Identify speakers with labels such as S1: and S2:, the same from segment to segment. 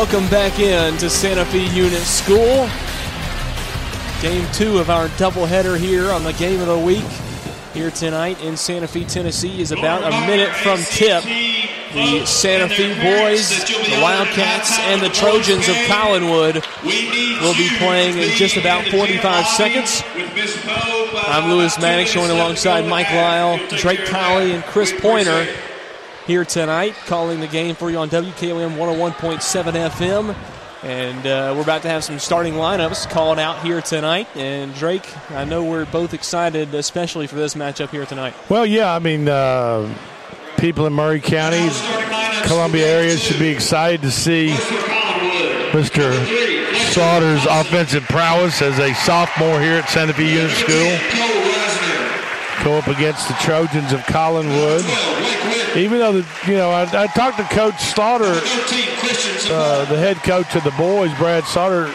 S1: welcome back in to Santa Fe Unit School. Game two of our doubleheader here on the game of the week here tonight in Santa Fe, Tennessee is about a minute from tip. The Santa Fe boys, the Wildcats, and the Trojans of Collinwood will be playing in just about 45 seconds. I'm Lewis Maddox, joined alongside Mike Lyle, Drake Colley, and Chris Pointer here tonight, calling the game for you on WKOM 101.7 FM. And uh, we're about to have some starting lineups called out here tonight. And Drake, I know we're both excited, especially for this matchup here tonight.
S2: Well, yeah, I mean, uh, people in Maury County, Columbia area should be excited to see Mr. Slaughter's offensive prowess as a sophomore here at Santa Fe Unit School. Go up against the Trojans of Collinwood. Even though, the, you know, I, I talked to Coach Slaughter, uh, the head coach of the boys, Brad Slaughter,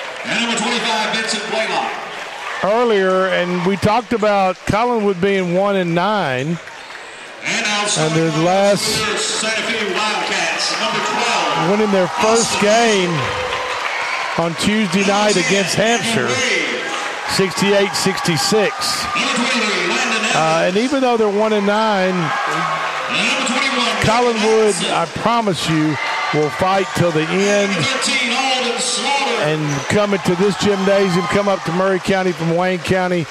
S2: earlier, and we talked about Collinwood being one and nine. And their last winning their first game on Tuesday night against Hampshire, 68-66. Uh, and even though they're one and nine, Collinwood, I promise you, will fight till the end and come into this gymnasium, come up to Maury County from Wayne County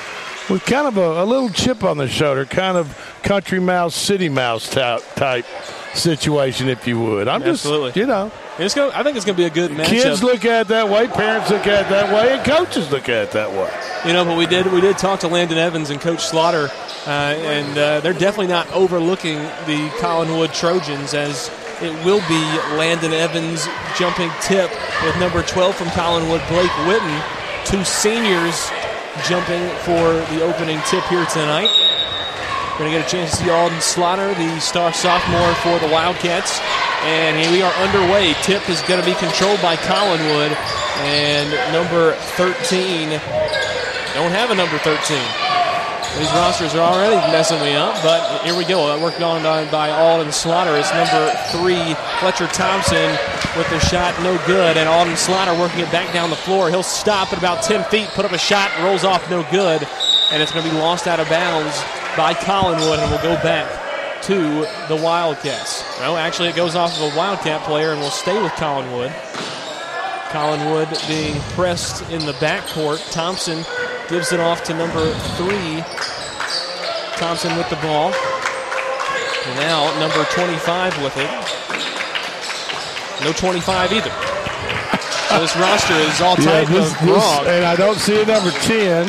S2: with kind of a, a little chip on the shoulder, kind of country mouse, city mouse type, type situation, if you would. I'm
S1: Absolutely.
S2: just, you know.
S1: It's gonna, I think it's going to be a good matchup.
S2: Kids look at it that way, parents look at it that way, and coaches look at it that way.
S1: You know, but we did we did talk to Landon Evans and Coach Slaughter, uh, and uh, they're definitely not overlooking the Collinwood Trojans as it will be Landon Evans jumping tip with number 12 from Collinwood, Blake Witten, two seniors jumping for the opening tip here tonight. Going to get a chance to see Alden Slaughter, the star sophomore for the Wildcats. And we are underway. Tip is going to be controlled by Collinwood. And number 13, don't have a number 13. These rosters are already messing me up, but here we go. Working on by Alden Slaughter. It's number three, Fletcher Thompson, with the shot no good. And Alden Slaughter working it back down the floor. He'll stop at about 10 feet, put up a shot, rolls off no good. And it's going to be lost out of bounds by Collinwood, and will go back to the Wildcats. No, actually, it goes off of a Wildcat player and will stay with Collinwood. Collinwood being pressed in the backcourt. Thompson gives it off to number three. Thompson with the ball. And now number 25 with it. No 25 either. So this roster is all type
S2: yeah, this,
S1: of wrong.
S2: and I don't see a number 10.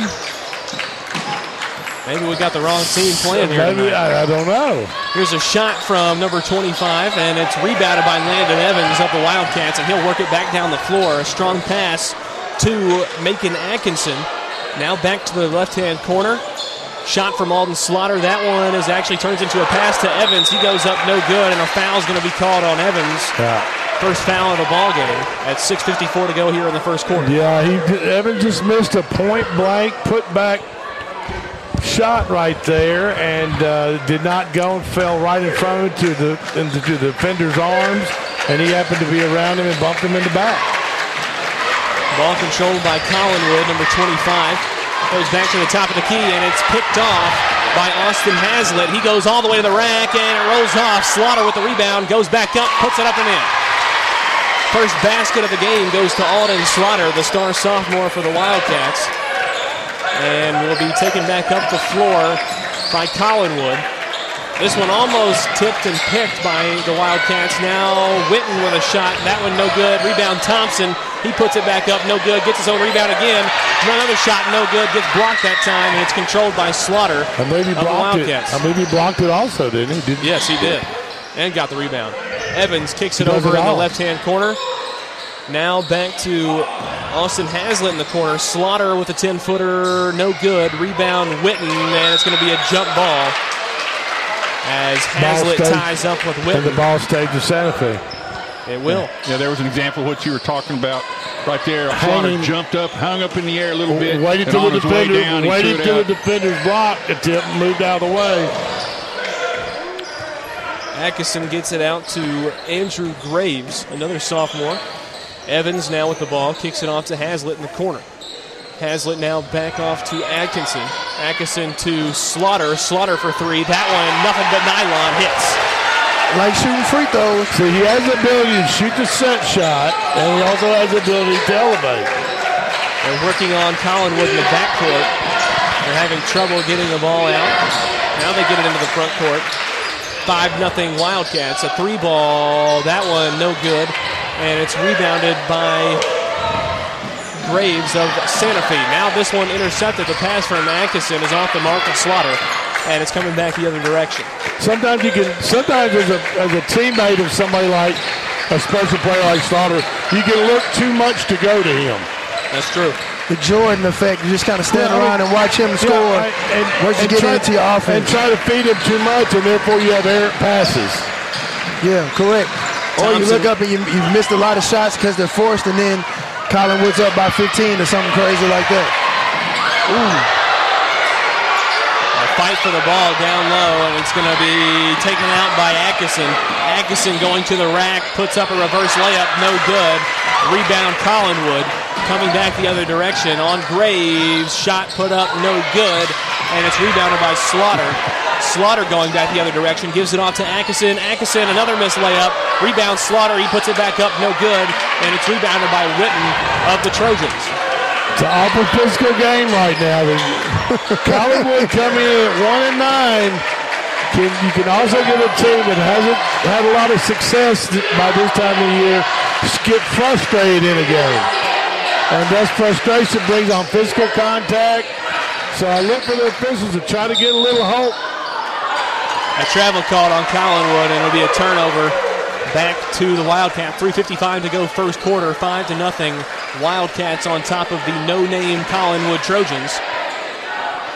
S1: Maybe we got the wrong team playing here.
S2: Maybe, I, I, don't know.
S1: Here's a shot from number 25, and it's rebounded by Landon Evans of the Wildcats, and he'll work it back down the floor. A strong pass to Macon Atkinson. Now back to the left-hand corner. Shot from Alden Slaughter. That one is actually turns into a pass to Evans. He goes up no good, and a foul's going to be called on Evans.
S2: Yeah.
S1: First foul of the ball game at 6:54 to go here in the first quarter.
S2: Yeah, he Evans just missed a point blank put back shot right there and uh, did not go and fell right in front of it to the into the defender's arms, and he happened to be around him and bumped him in the back.
S1: Ball controlled by Collinwood, number 25. Goes back to the top of the key, and it's picked off by Austin Hazlitt. He goes all the way to the rack, and it rolls off. Slaughter with the rebound, goes back up, puts it up and in. First basket of the game goes to Alden Slaughter, the star sophomore for the Wildcats and will be taken back up the floor by Collinwood. This one almost tipped and picked by the Wildcats. Now Witten with a shot. That one no good. Rebound Thompson. He puts it back up. No good. Gets his own rebound again. Another shot. No good. Gets blocked that time, and it's controlled by Slaughter.
S2: I maybe blocked it. I maybe blocked it also, didn't he? Did
S1: yes, he did, and got the rebound. Evans kicks it over it in the left-hand corner. Now back to Austin Hazlitt in the corner. Slaughter with a 10 footer, no good. Rebound Witten, and it's going to be a jump ball as Hazlitt ties up with Witten.
S2: And the ball stays to Santa Fe.
S1: It will.
S3: Yeah. yeah, there was an example of what you were talking about right there. Slaughter jumped up, hung up in the air a little bit.
S2: Waited till the defender, waited till the defender's block, the tip moved out of the way.
S1: Atkinson gets it out to Andrew Graves, another sophomore. Evans now with the ball, kicks it off to Hazlitt in the corner. Hazlitt now back off to Atkinson. Atkinson to Slaughter. Slaughter for three. That one, nothing but nylon hits.
S4: Like shooting free throws.
S2: So he has the ability to shoot the set shot, and he also has the ability to elevate.
S1: They're working on Collinwood in the backcourt. They're having trouble getting the ball out. Now they get it into the front court. 5 nothing Wildcats. A three ball. That one no good. And it's rebounded by Graves of Santa Fe. Now this one intercepted. The pass from Atkinson is off the mark of Slaughter, and it's coming back the other direction.
S2: Sometimes you can. Sometimes as a as a teammate of somebody like a special player like Slaughter, you can look too much to go to him.
S1: That's true.
S4: The Jordan effect. You just kind of stand
S2: Yeah, I mean-
S4: around and watch him score.
S2: Yeah, and,
S4: Once you get
S2: try-
S4: into your offense.
S2: and try to feed him too much, and therefore you have errant passes.
S4: Yeah, correct. Or you look up and you, you've missed a lot of shots because they're forced, and then Collinwood's up by 15 or something crazy like that.
S1: A fight for the ball down low, and it's going to be taken out by Atkinson. Atkinson going to the rack, puts up a reverse layup, no good. Rebound Collinwood coming back the other direction on Graves. Shot put up, no good, and it's rebounded by Slaughter. Slaughter going back the other direction, gives it off to Atkinson. Atkinson, another missed layup. Rebound Slaughter, he puts it back up, no good, and it's rebounded by Witten of the Trojans.
S2: It's an awful physical game right now. Collinwood coming in at one and nine. Can, you can also get a team that hasn't had a lot of success by this time of year get frustrated in a game. And thus frustration brings on physical contact. So I look for the officials to try to get a little hope.
S1: A travel called on Collinwood, and it'll be a turnover back to the Wildcat. 3.55 to go first quarter, 5 to nothing. Wildcats on top of the no-name Collinwood Trojans.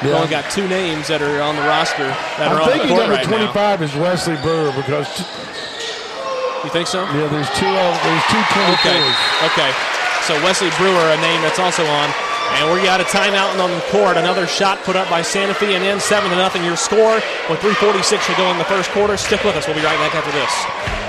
S1: We've only got two names that are on the roster that
S2: I'm
S1: on the
S2: thinking
S1: court
S2: number
S1: right now.
S2: 25 is Wesley Brewer because
S1: You think so?
S2: yeah, there's two of there's two 24s.
S1: Okay. Okay. So Wesley Brewer, a name that's also on. And we got a timeout on the court. Another shot put up by Santa Fe, and then seven to nothing. Your score with 3:46 to go in the first quarter. Stick with us. We'll be right back after this.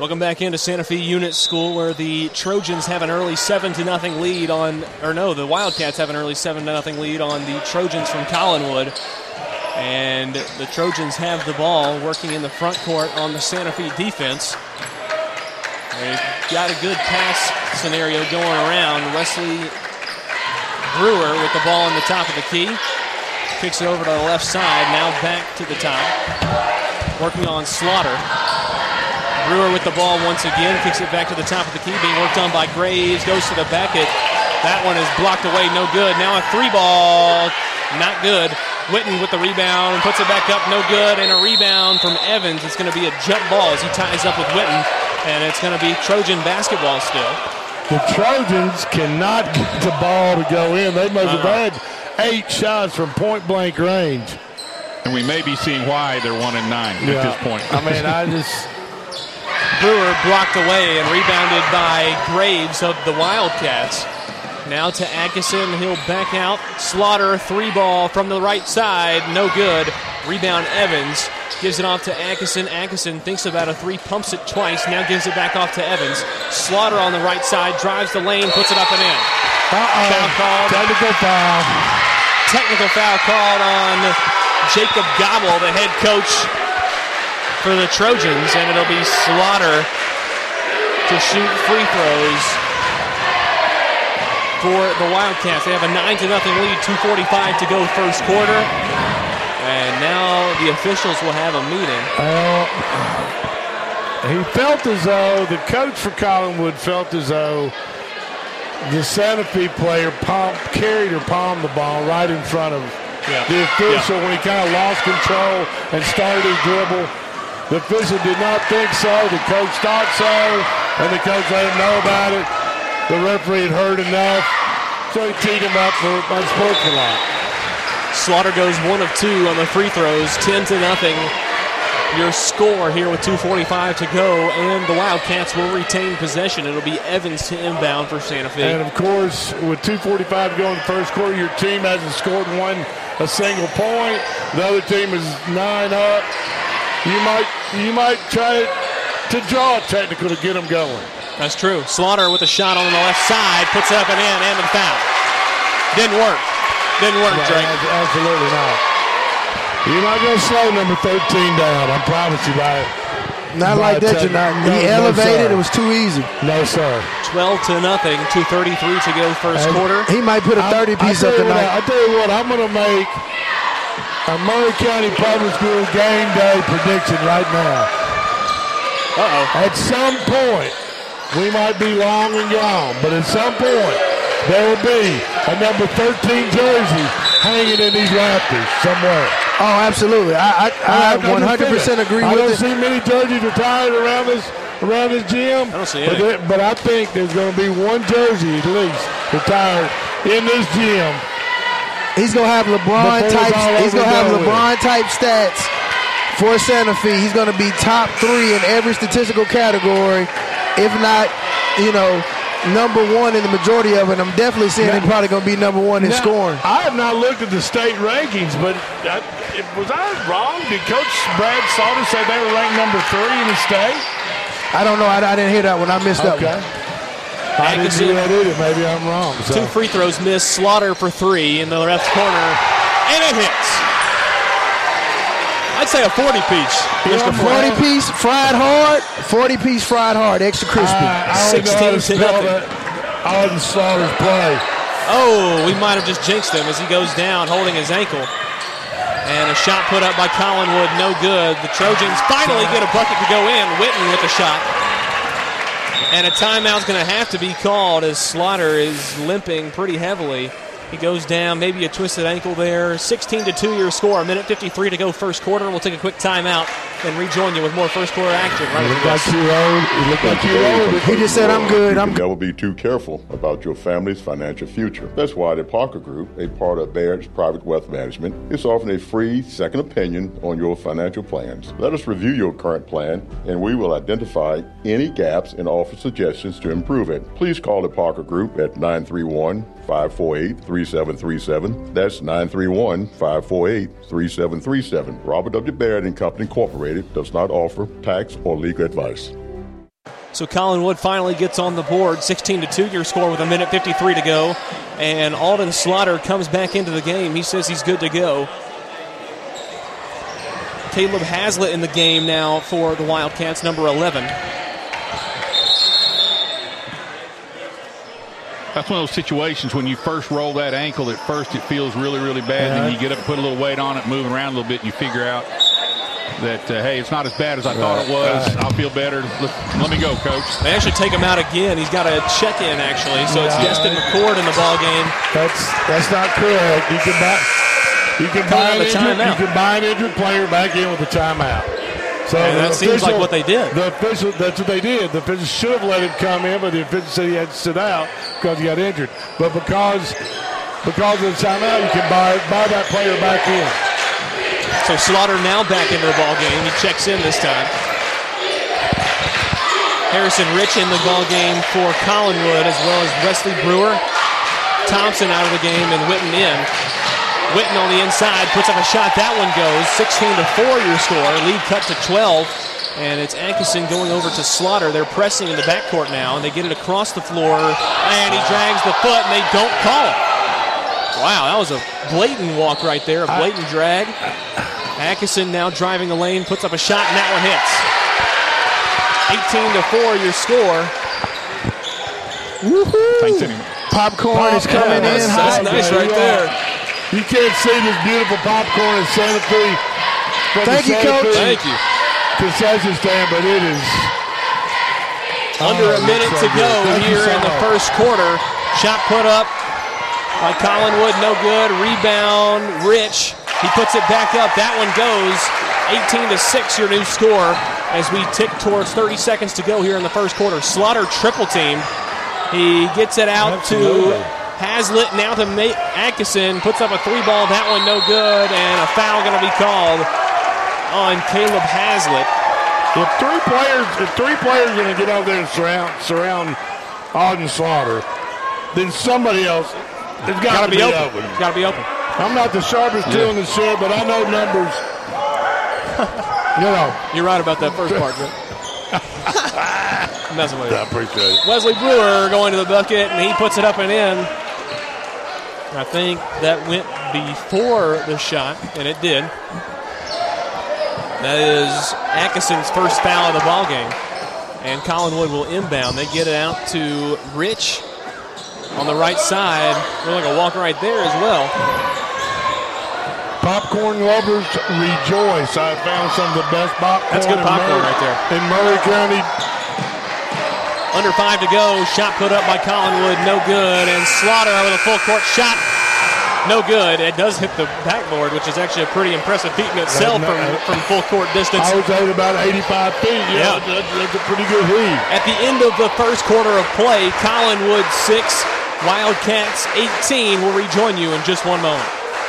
S1: Welcome back into Santa Fe Unit School, where the Trojans have an early seven to nothing lead on, or no, the Wildcats have an early seven to nothing lead on the Trojans from Collinwood, and the Trojans have the ball working in the front court on the Santa Fe defense. They've got a good pass scenario going around. Wesley Brewer with the ball on the top of the key, kicks it over to the left side. Now back to the top, working on Slaughter. Brewer with the ball once again, kicks it back to the top of the key, being worked on by Graves, goes to the Beckett. That one is blocked away, no good. Now a three ball, not good. Witten with the rebound, puts it back up, no good, and a rebound from Evans. It's going to be a jump ball as he ties up with Witten, and it's going to be Trojan basketball still.
S2: The Trojans cannot get the ball to go in. They must have
S1: Uh-uh.
S2: had eight shots from point blank range.
S3: And we may be seeing why they're one and nine at this point.
S2: I mean, I just
S1: Brewer blocked away and rebounded by Graves of the Wildcats. Now to Atkinson, he'll back out. Slaughter, three ball from the right side, no good. Rebound Evans gives it off to Atkinson. Atkinson thinks about a three, pumps it twice, now gives it back off to Evans. Slaughter on the right side, drives the lane, puts it up and in.
S2: uh-uh.
S1: Foul called.
S2: Technical foul.
S1: Technical foul called on Jacob Gobble, the head coach for the Trojans, and it'll be Slaughter to shoot free throws for the Wildcats. They have a 9 to nothing lead, 2.45 to go first quarter. And now the officials will have a meeting.
S2: Well, he felt as though the coach for Collinwood felt as though the Santa Fe player palm, carried or palmed the ball right in front of
S1: Yeah.
S2: the official when he kind of lost control and started his dribble. The official did not think so. The coach thought so, and the coach let him know about it. the referee had heard enough, so he teed him up for unsportsmanlike.
S1: Slaughter goes one of two on the free throws, 10 to nothing. Your score here with 2.45 to go, and the Wildcats will retain possession. It'll be Evans to inbound for Santa Fe.
S2: And of course, with 2:45 to go in the first quarter, your team hasn't scored one a single point. The other team is nine up. You might you might try to draw a technical to get them going.
S1: That's true. Slaughter with a shot on the left side, puts it up and in, and the foul. Didn't work. Didn't work,
S2: Right,
S1: Drake.
S2: Absolutely not. You're not going to slow number 13 down. I promise you by
S4: Not
S2: by
S4: like that, you're not.
S2: No,
S4: He
S2: no,
S4: elevated.
S2: sir.
S4: it was too easy.
S2: No, sir.
S1: 12 to nothing, 2.33 to go first
S2: And-
S1: quarter.
S4: He might put a 30
S2: I-
S4: piece
S2: I
S4: up
S2: tell what,
S4: tonight.
S2: I tell you what, I'm going to make a Maury County Public School game day prediction right now.
S1: Uh-oh.
S2: At some point, we might be long and gone, but at some point, there will be a number 13 jersey hanging in these rafters somewhere.
S4: Oh, absolutely. I, I, I,
S2: just
S4: 100% agree
S2: I with it. I don't
S4: with it.
S2: see many jerseys retired around this around this gym.
S1: I don't see
S2: but,
S1: any.
S2: there- but I think there's going to be one jersey at least retired in this gym.
S4: He's gonna have LeBron type. He's gonna have
S2: and done with.
S4: LeBron type stats for Santa Fe. He's gonna be top three in every statistical category, if not, you know, number one in the majority of it. I'm definitely saying
S2: Now-
S4: he's probably gonna be number one in
S2: Now,
S4: scoring.
S2: I have not looked at the state rankings, but uh, I, was I wrong? Did Coach Brad Slaughter say they were ranked number three in the state?
S4: I don't know. I, I didn't hear that one. I missed that one.
S2: I didn't
S1: Atkinson.
S2: do that either. Maybe I'm wrong. So.
S1: Two free throws missed. Slaughter for three in the left corner. And it hits. I'd say a 40 piece.
S2: You know,
S1: Mr.
S2: I'm
S1: Brad.
S4: 40 piece fried hard. 40 piece fried hard, extra crispy.
S2: I, I
S1: 16
S2: to
S1: to nothing.
S2: that. Alden Slaughter's play.
S1: Oh, we might have just jinxed him as he goes down holding his ankle. And a shot put up by Collinwood, no good. The Trojans finally get a bucket to go in. Witten with the shot. And a timeout's going to have to be called as Slaughter is limping pretty heavily. He goes down, maybe a twisted ankle there. 16 to 2 your score. A minute 53 to go first quarter. We'll take a quick timeout and rejoin you with more first quarter action right
S2: You look like you old. You look like you old.
S4: He just said, I'm good. I'm good.
S5: Never be too careful about your family's financial future. That's why the Parker Group, a part of Baird's Private Wealth Management, is offering a free second opinion on your financial plans. Let us review your current plan, and we will identify any gaps and offer suggestions to improve it. Please call the Parker Group at 931 548 3737. That's 931 548 3737. Robert W. Baird and Company Incorporated does not offer tax or legal advice.
S1: So Collinwood finally gets on the board, 16 to 2 your score with a minute 53 to go. And Alden Slaughter comes back into the game. He says he's good to go. Caleb Hazlitt in the game now for the Wildcats, number 11.
S3: That's one of those situations when you first roll that ankle. At first, it feels really, really bad. Then you get up, put a little weight on it, moving around a little bit, and you figure out that uh, hey, it's not as bad as I thought it was. I'll feel better. Let, let me go, coach.
S1: They actually take him out again. He's got a check in, actually. So it's
S2: Yeah.
S1: Destin McCord in the ball game.
S2: That's that's not correct. You can buy you can
S1: Coming
S2: buy
S1: out
S2: an injured, you can buy an injured player back in with a timeout. So
S1: And that seems like what they did.
S2: The official that's what they did. The official should have let him come in, but the official said he had to sit out because he got injured. But because because of the timeout, you can buy buy that player back in.
S1: So Slaughter now back into the ball game. He checks in this time. Harrison Rich in the ball game for Collinwood, as well as Wesley Brewer. Thompson out of the game and Witten in. Witten on the inside puts up a shot. That one goes 16 to 4 your score. Lead cut to 12. And it's Atkinson going over to Slaughter. They're pressing in the backcourt now, and they get it across the floor. And he drags the foot, and they don't call it. Wow, that was a blatant walk right there, a blatant drag. Atkinson now driving the lane, puts up a shot, and that one hits. 18 to 4 your score.
S3: Thanks anyway.
S4: Popcorn is coming
S1: that's-
S4: in
S1: that's
S4: hot.
S1: nice right
S2: you
S1: there.
S2: Are. You can't see this beautiful popcorn in Santa Fe. from the
S4: Thank you,
S2: Santa
S4: Coach.
S2: Fe
S1: Thank you.
S2: Concession stand, but it is
S1: Under
S2: Oh,
S1: a minute
S2: that's
S1: to
S2: so
S1: go.
S2: Thank
S1: here
S2: so
S1: in the first quarter. Shot put up by Collinwood, no good. Rebound, Rich. He puts it back up. That one goes 18 to 6, your new score, as we tick towards 30 seconds to go here in the first quarter. Slaughter triple team. He gets it out to Hazlitt, now to Nate Atkinson, puts up a three ball, that one no good, and a foul going to be called on Caleb Hazlitt.
S2: If three players, if three players are going to get out there and surround surround Alden Slaughter, then somebody else has got to be,
S1: be open.
S2: open.
S1: Got to be open.
S2: I'm not the sharpest tool in the shed, but I know numbers. you know,
S1: You're right about that first part. Messing with you.
S2: I appreciate it.
S1: Wesley Brewer going to the bucket, and he puts it up and in. I think that went before the shot, and it did. That is Atkinson's first foul of the ball game, and Collinwood will inbound. They get it out to Rich on the right side. They're like a walk right there as well.
S2: Popcorn lovers rejoice. I found some of the best popcorn.
S1: That's good popcorn
S2: Maury-
S1: right there.
S2: In Maury County,
S1: Under five to go. Shot put up by Collinwood, no good. And Slaughter with a full court shot, no good. It does hit the backboard, which is actually a pretty impressive feat in itself from, from full court distance.
S2: I was at about 85 feet. Yeah,
S1: Yeah.
S2: That's, that's a pretty good heat.
S1: At the end of the first quarter of play, Collinwood 6, Wildcats 18 We'll rejoin you in just one moment.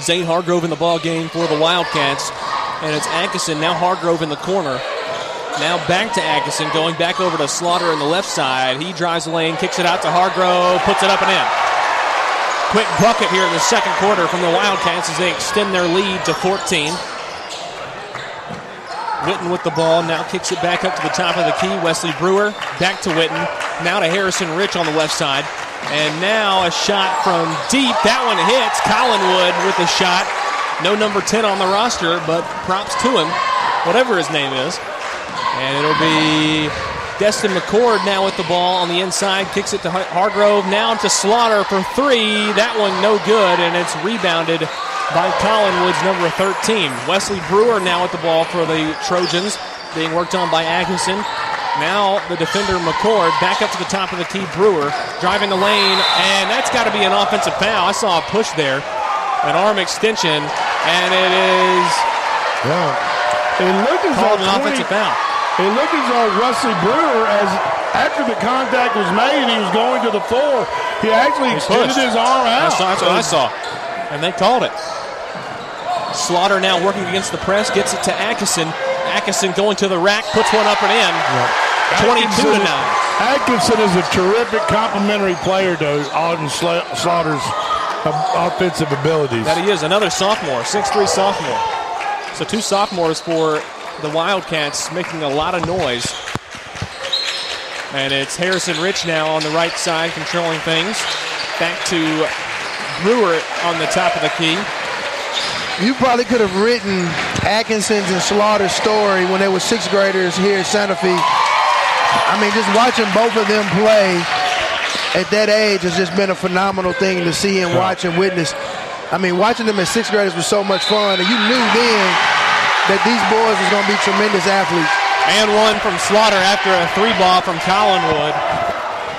S1: Zane Hargrove in the ball game for the Wildcats, and it's Atkinson now Hargrove in the corner. Now back to Atkinson, going back over to Slaughter in the left side. He drives the lane, kicks it out to Hargrove, puts it up and in. Quick bucket here in the second quarter from the Wildcats as they extend their lead to 14. Witten with the ball, now kicks it back up to the top of the key. Wesley Brewer back to Witten, now to Harrison Rich on the left side. And now a shot from deep. That one hits. Collinwood with a shot. No number 10 on the roster, but props to him, whatever his name is. And it'll be Destin McCord now with the ball on the inside. Kicks it to Hargrove. Now to Slaughter for three. That one no good, and it's rebounded by Collinwood's number 13. Wesley Brewer now with the ball for the Trojans, being worked on by Atkinson. Now the defender McCord back up to the top of the key. Brewer driving the lane, and that's got to be an offensive foul. I saw a push there, an arm extension, and it is
S2: Yeah. It looked as
S1: called an
S2: though
S1: offensive foul.
S2: It looked as though Wesley Brewer, as after the contact was made, he was going to the floor. He actually extended
S1: pushed.
S2: his arm out.
S1: That's, that's what I saw, and they called it. Slaughter now working against the press, gets it to Atkinson. Atkinson going to the rack, puts one up and in. 22 to
S2: Atkinson-
S1: 9.
S2: Atkinson is a terrific complementary player to Alden Sla- Slaughter's uh, offensive abilities.
S1: That he is another sophomore, 6'3 sophomore. So two sophomores for the Wildcats making a lot of noise. And it's Harrison Rich now on the right side controlling things. Back to Brewer on the top of the key.
S6: You probably could have written Atkinson's and Slaughter's story when they were sixth graders here at Santa Fe. I mean, just watching both of them play at that age has just been a phenomenal thing to see and watch and witness. I mean, watching them as sixth graders was so much fun, and you knew then that these boys was going to be tremendous athletes.
S1: And one from Slaughter after a three ball from Collinwood.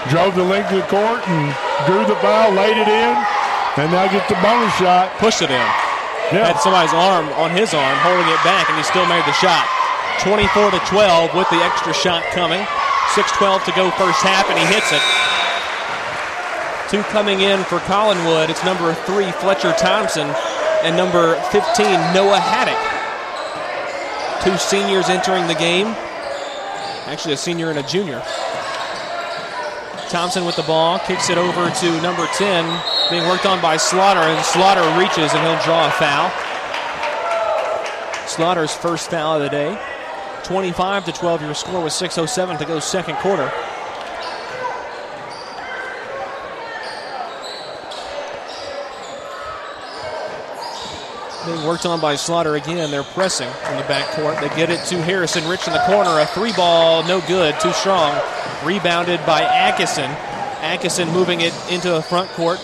S2: Drove the length of the court and drew the foul, laid it in, and now gets the bonus shot.
S1: Pushed it in.
S2: Yeah.
S1: Had somebody's arm on his arm holding it back, and he still made the shot. 24 to 12 with the extra shot coming. 6-12 to go first half, and he hits it. Two coming in for Collinwood. It's number three, Fletcher Thompson, and number 15, Noah Haddock. Two seniors entering the game. Actually, a senior and a junior. Thompson with the ball, kicks it over to number 10, being worked on by Slaughter, and Slaughter reaches and he'll draw a foul. Slaughter's first foul of the day. 25 to 12 your score was 6.07 to go second quarter. Being worked on by Slaughter again. They're pressing from the backcourt. They get it to Harrison Rich in the corner. A three ball, no good, too strong. Rebounded by Atkinson. Atkinson moving it into the front court.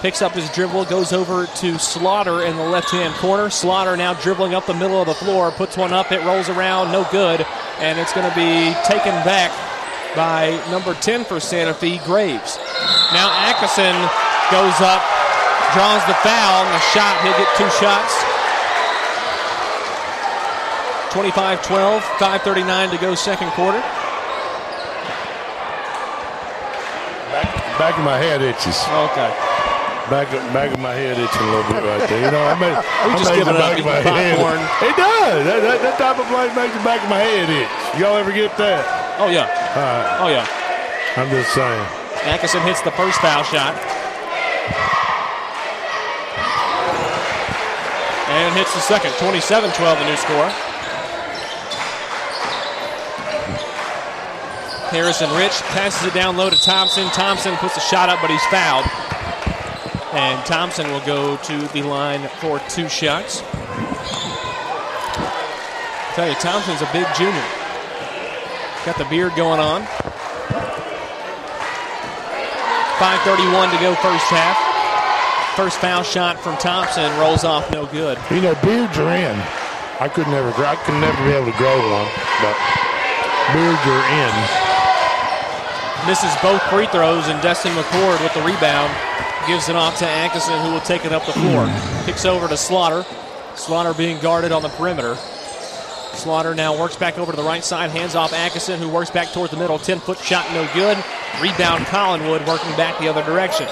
S1: Picks up his dribble, goes over to Slaughter in the left hand corner. Slaughter now dribbling up the middle of the floor, puts one up, it rolls around, no good. And it's going to be taken back by number 10 for Santa Fe, Graves. Now Atkinson goes up, draws the foul, and the shot, he'll get two shots. 25 12, 5.39 to go second quarter.
S2: Back, back of my head itches.
S1: Okay.
S2: Back of, back of my head itching a little bit right there. You know, I mean,
S1: We just give it
S2: back of my head.
S1: popcorn.
S2: It does. That, that, that type of play makes the back of my head itch. Y'all ever get that?
S1: Oh, yeah.
S2: Right.
S1: Oh, yeah.
S2: I'm just saying.
S1: Atkinson hits the first foul shot. And hits the second. 27 12, the new score. Harrison Rich passes it down low to Thompson. Thompson puts a shot up, but he's fouled. And Thompson will go to the line for two shots. I tell you, Thompson's a big junior. Got the beard going on. 5.31 to go first half. First foul shot from Thompson rolls off no good.
S2: You know, beards are in. I could never grow. I could never be able to grow one, but beards are in.
S1: Misses both free throws, and Destin McCord with the rebound gives it off to Atkinson, who will take it up the floor. Kicks over to Slaughter. Slaughter being guarded on the perimeter. Slaughter now works back over to the right side, hands off Atkinson, who works back toward the middle. 10 foot shot, no good. Rebound Collinwood working back the other direction.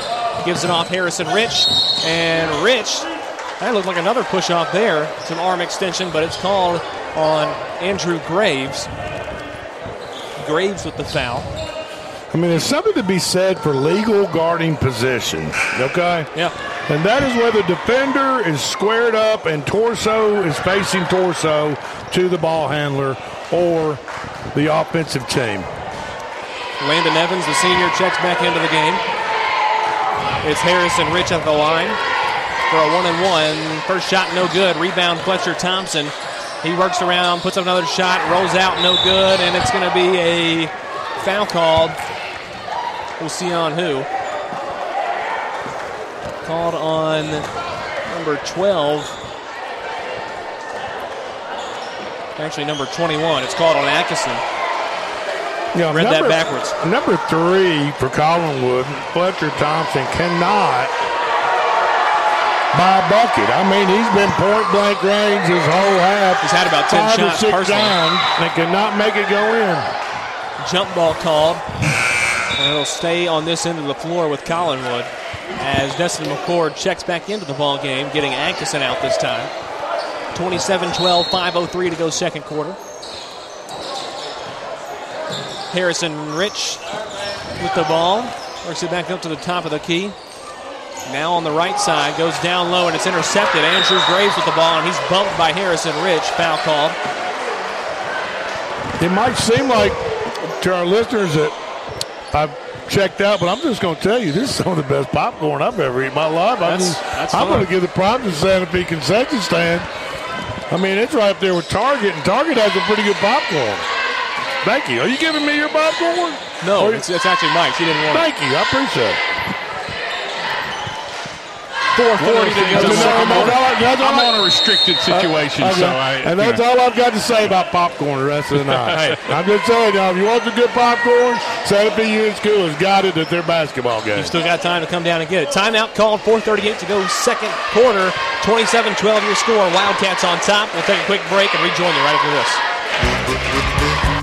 S1: Gives it off Harrison Rich, and Rich, that looked like another push off there. Some arm extension, but it's called on Andrew Graves. Graves with the foul.
S2: I mean, there's something to be said for legal guarding positions, okay?
S1: Yeah.
S2: And that is where the defender is squared up and torso is facing torso to the ball handler or the offensive team.
S1: Landon Evans, the senior, checks back into the game. It's Harrison Rich at the line for a one and one. First shot, no good. Rebound, Fletcher Thompson. He works around, puts up another shot, rolls out, no good, and it's going to be a foul called. We'll see on who. Called on number 12. Actually, number 21. It's called on Atkinson.
S2: Yeah,
S1: Read that backwards.
S2: Number three for Collinwood, Fletcher Thompson cannot buy a bucket. I mean, he's been point blank range his whole half.
S1: He's had about 10
S2: five
S1: shots personally.
S2: times and cannot make it go in.
S1: jump ball called. And it'll stay on this end of the floor with Collinwood as Destin McCord checks back into the ball game, getting Atkinson out this time. 27-12, 5.03 to go second quarter. Harrison Rich with the ball. Works it back up to the top of the key. Now on the right side, goes down low and it's intercepted. Andrew Graves with the ball and he's bumped by Harrison Rich. Foul called.
S2: It might seem like to our listeners that I've checked out, but I'm just going to tell you this is some of the best popcorn I've ever eaten in my life.
S1: That's-
S2: mean,
S1: that's
S2: I'm going to give the props to the Santa Fe concession stand. I mean, it's right up there with Target, and Target has a pretty good popcorn. Thank you. Are you giving me your popcorn?
S1: No, it's, it's actually Mike's. He didn't want it.
S2: Thank you. I appreciate it.
S1: 4.40 to go
S2: No, no,
S1: second
S2: no, no,
S3: I'm on a uh, restricted situation, uh,
S2: Okay.
S3: so I.
S2: and that's
S3: you
S2: all I've got to say about popcorn the rest of the night. I'm just telling you, if you want the good popcorn, Santa Fe Union School has got it at their basketball game.
S1: You've still got time to come down and get it. Timeout called, 4.38 to go, second quarter. 27 12 your score. Wildcats on top. We'll take a quick break and rejoin you right after this.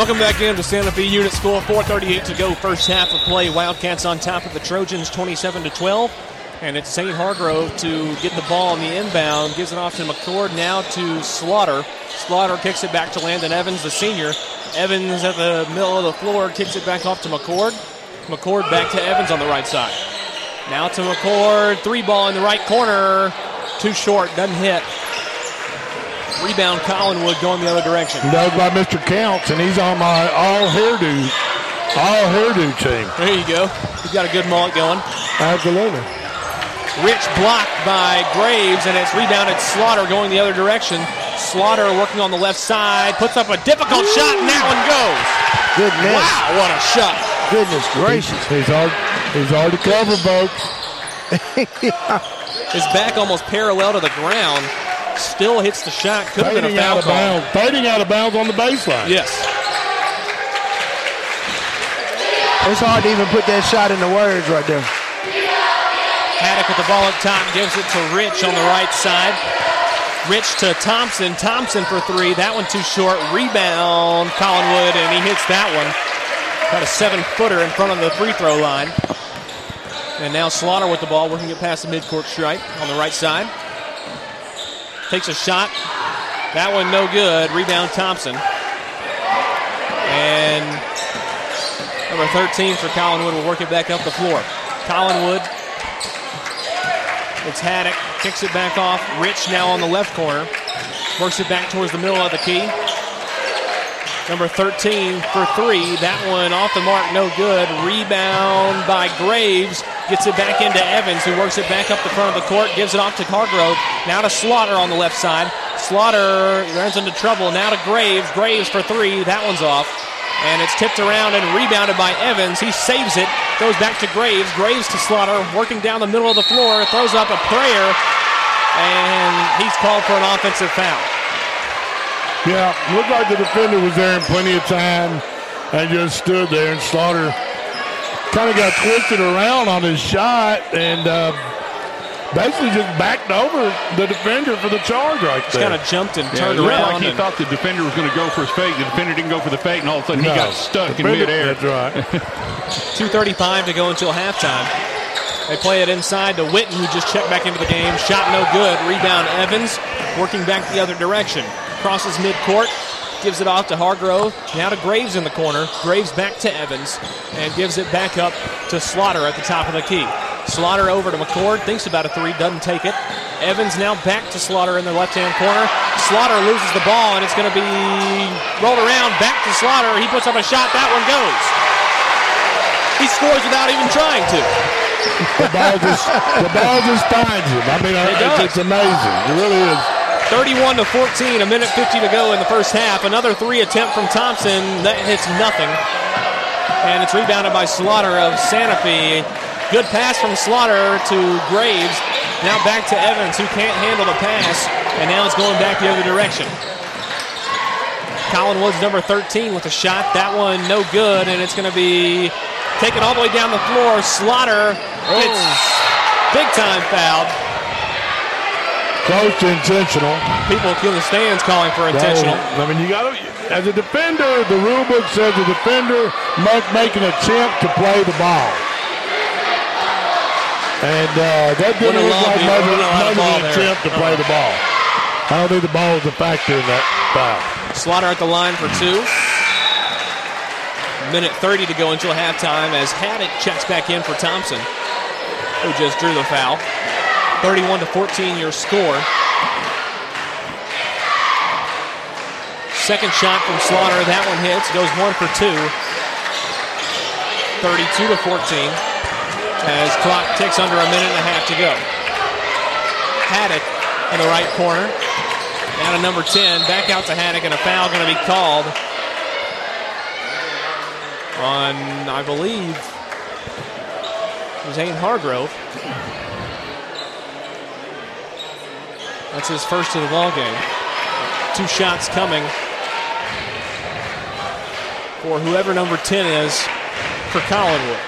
S1: Welcome back into Santa Fe Unit School. 4:38 to go, first half of play. Wildcats on top of the Trojans, 27 to 12. And it's Zane Hargrove to get the ball on the inbound. Gives it off to McCord. Now to Slaughter. Slaughter kicks it back to Landon Evans, the senior. Evans at the middle of the floor kicks it back off to McCord. McCord back to Evans on the right side. Now to McCord. Three ball in the right corner. Too short. Doesn't hit. Rebound Collinwood going the other direction.
S2: Dug by Mr. Counts, and he's on my all hairdo, all hairdo team.
S1: There you go. He's got a good mullet going.
S2: Absolutely.
S1: Rich blocked by Graves, and it's rebounded Slaughter going the other direction. Slaughter working on the left side, puts up a difficult shot, and that one goes.
S4: Goodness.
S1: Wow, what a shot.
S4: Goodness gracious.
S2: He's hard. He's hard to cover, folks.
S1: His back almost parallel to the ground. Still hits the shot. Could have been a foul
S2: out of
S1: call.
S2: bounds. Fading out of bounds on the baseline.
S1: Yes.
S4: It's hard to even put that shot into words right there.
S1: Haddock with the ball up top gives it to Rich on the right side. Rich to Thompson. Thompson for three. That one too short. Rebound, Collinwood, and he hits that one. Got a seven footer in front of the free throw line. And now Slaughter with the ball, working it past the midcourt stripe on the right side. Takes a shot. That one no good. Rebound Thompson. And number 13 for Collinwood will work it back up the floor. Collinwood it's Haddock, kicks it back off. Rich now on the left corner. Works it back towards the middle of the key. Number 13 for three. That one off the mark, no good. Rebound by Graves. Gets it back into Evans, who works it back up the front of the court. Gives it off to Hargrove. Now to Slaughter on the left side. Slaughter runs into trouble. Now to Graves. Graves for three. That one's off. And it's tipped around and rebounded by Evans. He saves it. Goes back to Graves. Graves to Slaughter. Working down the middle of the floor. Throws up a prayer. And he's called for an offensive foul.
S2: Yeah, looked like the defender was there in plenty of time and just stood there. And Slaughter kind of got twisted around on his shot and uh, basically just backed over the defender for the charge right there.
S1: Just kind of jumped and
S3: Yeah,
S1: turned
S3: it looked
S1: around.
S3: like he
S1: and-
S3: thought the defender was going to go for his fake. The defender didn't go for the fake, and all of a sudden he got stuck in
S2: Defender-
S3: midair.
S2: That's right.
S1: 2.35 to go until halftime. They play it inside to Witten, who just checked back into the game. Shot no good. Rebound Evans, working back the other direction. Crosses midcourt, gives it off to Hargrove. Now to Graves in the corner. Graves back to Evans, and gives it back up to Slaughter at the top of the key. Slaughter over to McCord, thinks about a three, doesn't take it. Evans now back to Slaughter in the left hand corner. Slaughter loses the ball, and it's going to be rolled around back to Slaughter. He puts up a shot, that one goes. He scores without even trying to.
S2: the ball just the ball just finds him. I mean,
S1: It
S2: it's, it's amazing. It really is.
S1: 31 to 14, a minute 50 to go in the first half. Another three attempt from Thompson that hits nothing, and it's rebounded by Slaughter of Santa Fe. Good pass from Slaughter to Graves. Now back to Evans, who can't handle the pass, and now it's going back the other direction. Collinwood's, number 13, with a shot. That one no good, and it's going to be taken all the way down the floor. Slaughter oh. gets big time fouled.
S2: Close to intentional.
S1: People in the stands calling for intentional.
S2: was- I mean, you got to, as a defender, the rule book says the defender must make an attempt to play the ball. And uh, that didn't look like much of
S1: wouldn't allow the
S2: much of
S1: ball
S2: an attempt to play the ball. I don't think the ball was a factor in that foul.
S1: Slaughter at the line for two. Minute 30 to go until halftime as Haddock checks back in for Thompson, who just drew the foul. 31 to 14 your score. Second shot from Slaughter, that one hits, goes one for two. 32 to 14. as clock ticks under a minute and a half to go. Haddock in the right corner. Down to number 10. Back out to Haddock, and a foul going to be called on, I believe, it Zane Hargrove. That's his first of the ball game. Two shots coming for whoever number 10 is for Collinwood.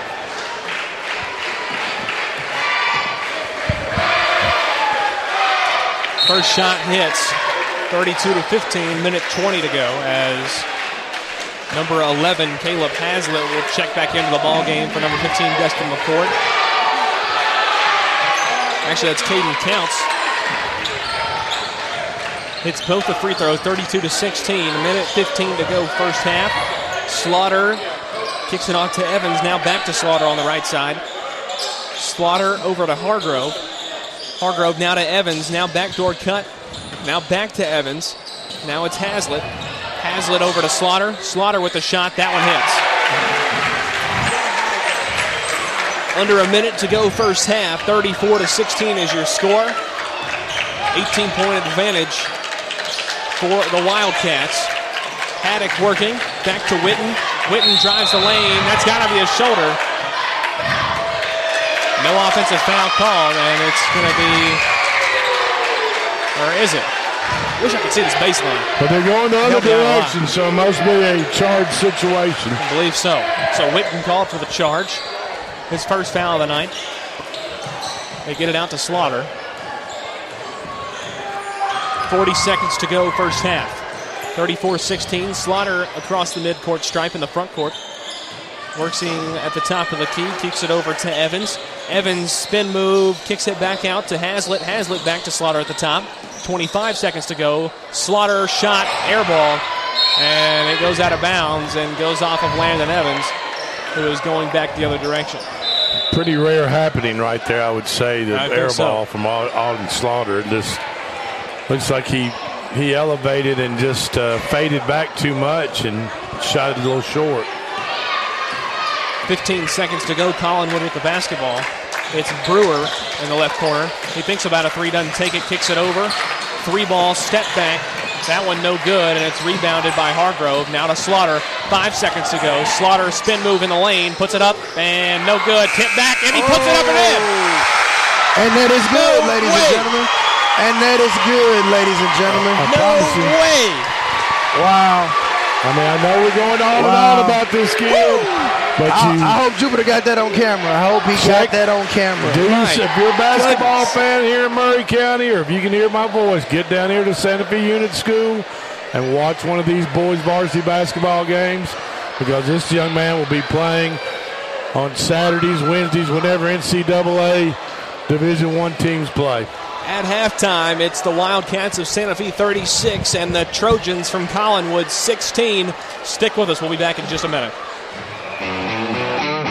S1: First shot hits, 32 to 15, minute 20 to go as number 11, Caleb Hazlitt, will check back into the ball game for number 15, Destin McCourt. Actually, that's Caden Counts. Hits both the free throws, 32 to 16. A minute 15 to go, first half. Slaughter kicks it off to Evans. Now back to Slaughter on the right side. Slaughter over to Hargrove. Hargrove now to Evans. Now backdoor cut. Now back to Evans. Now it's Hazlitt. Hazlitt over to Slaughter. Slaughter with the shot. That one hits. Under a minute to go, first half. 34 to 16 is your score. 18 point advantage for the Wildcats. Haddock working. Back to Witten. Witten drives the lane. That's got to be a shoulder. No offensive foul called, and it's going to be, or is it? Wish I could see this baseline.
S2: But they're going the other
S1: Help me out a lot.
S2: direction, so it must be a charged situation.
S1: I believe so. So Witten called for the charge. His first foul of the night. They get it out to Slaughter. 40 seconds to go, first half. 34 16. Slaughter across the midcourt stripe in the front court. Working at the top of the key, keeps it over to Evans. Evans spin move, kicks it back out to Hazlitt. Hazlitt back to Slaughter at the top. 25 seconds to go. Slaughter shot, air ball, and it goes out of bounds and goes off of Landon Evans, who is going back the other direction.
S2: Pretty rare happening right there, I would say. The
S1: I
S2: air
S1: so.
S2: ball from Al- Alden Slaughter. Just looks like he he elevated and just uh, faded back too much and shot it a little short.
S1: 15 seconds to go. Collinwood with the basketball. It's Brewer in the left corner. He thinks about a three, doesn't take it, kicks it over. Three ball, step back. That one no good, and it's rebounded by Hargrove. Now to Slaughter. Five seconds to go. Slaughter spin move in the lane, puts it up, and no good. Tip back, and he puts it up and in.
S4: And that is good,
S1: No
S4: ladies
S1: way.
S4: and gentlemen. And that is good, ladies and gentlemen.
S2: I
S1: No
S2: you.
S1: way.
S4: Wow.
S2: I mean, I know we're going on and on about this kid, but
S4: I,
S2: you
S4: I hope Jupiter got that on camera. I hope he
S2: Check.
S4: got that on camera.
S2: do.
S1: My
S2: If you're a basketball
S1: goodness.
S2: fan here in Maury County, or if you can hear my voice, get down here to Santa Fe Unit School and watch one of these boys varsity basketball games because this young man will be playing on Saturdays, Wednesdays, whenever NCAA Division One teams play.
S1: At halftime, it's the Wildcats of Santa Fe 36 and the Trojans from Collinwood 16. Stick with us. We'll be back in just a minute.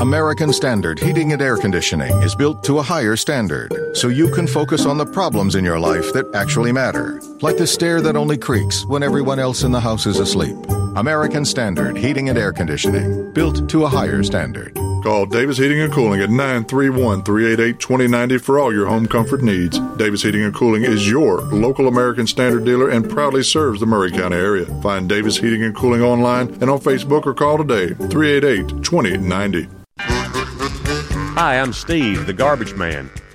S7: American Standard Heating and Air Conditioning is built to a higher standard so you can focus on the problems in your life that actually matter, like the stair that only creaks when everyone else in the house is asleep. American Standard Heating and Air Conditioning, built to a higher standard.
S8: Call Davis Heating and Cooling at 931 388 2090 for all your home comfort needs. Davis Heating and Cooling is your local American Standard dealer and proudly serves the Maury County area. Find Davis Heating and Cooling online and on Facebook or call today 388 2090.
S9: Hi, I'm Steve, the garbage man.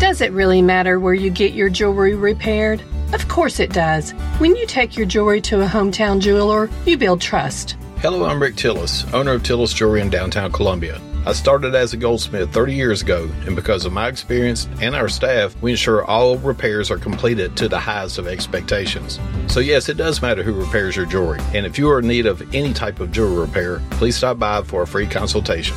S10: Does it really matter where you get your jewelry repaired? Of course it does. When you take your jewelry to a hometown jeweler, you build trust.
S11: Hello, I'm Rick Tillis, owner of Tillis Jewelry in downtown Columbia. I started as a goldsmith 30 years ago, and because of my experience and our staff, we ensure all repairs are completed to the highest of expectations. So, yes, it does matter who repairs your jewelry, and if you are in need of any type of jewelry repair, please stop by for a free consultation.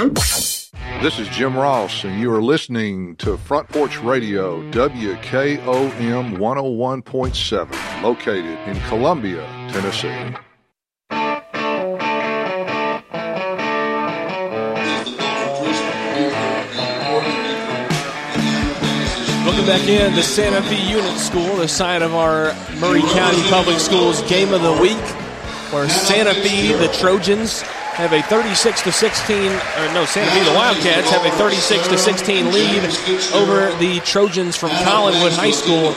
S8: This is Jim Ross, and you are listening to Front Porch Radio, WKOM 101.7, located in Columbia, Tennessee.
S1: Welcome back in the Santa Fe Unit School, the site of our Maury County Public Schools Game of the Week, where Santa Fe, the Trojans, have a 36 to 16, or no, Santa Fe, the Wildcats have a 36 to 16 lead over the Trojans from Collinwood High School.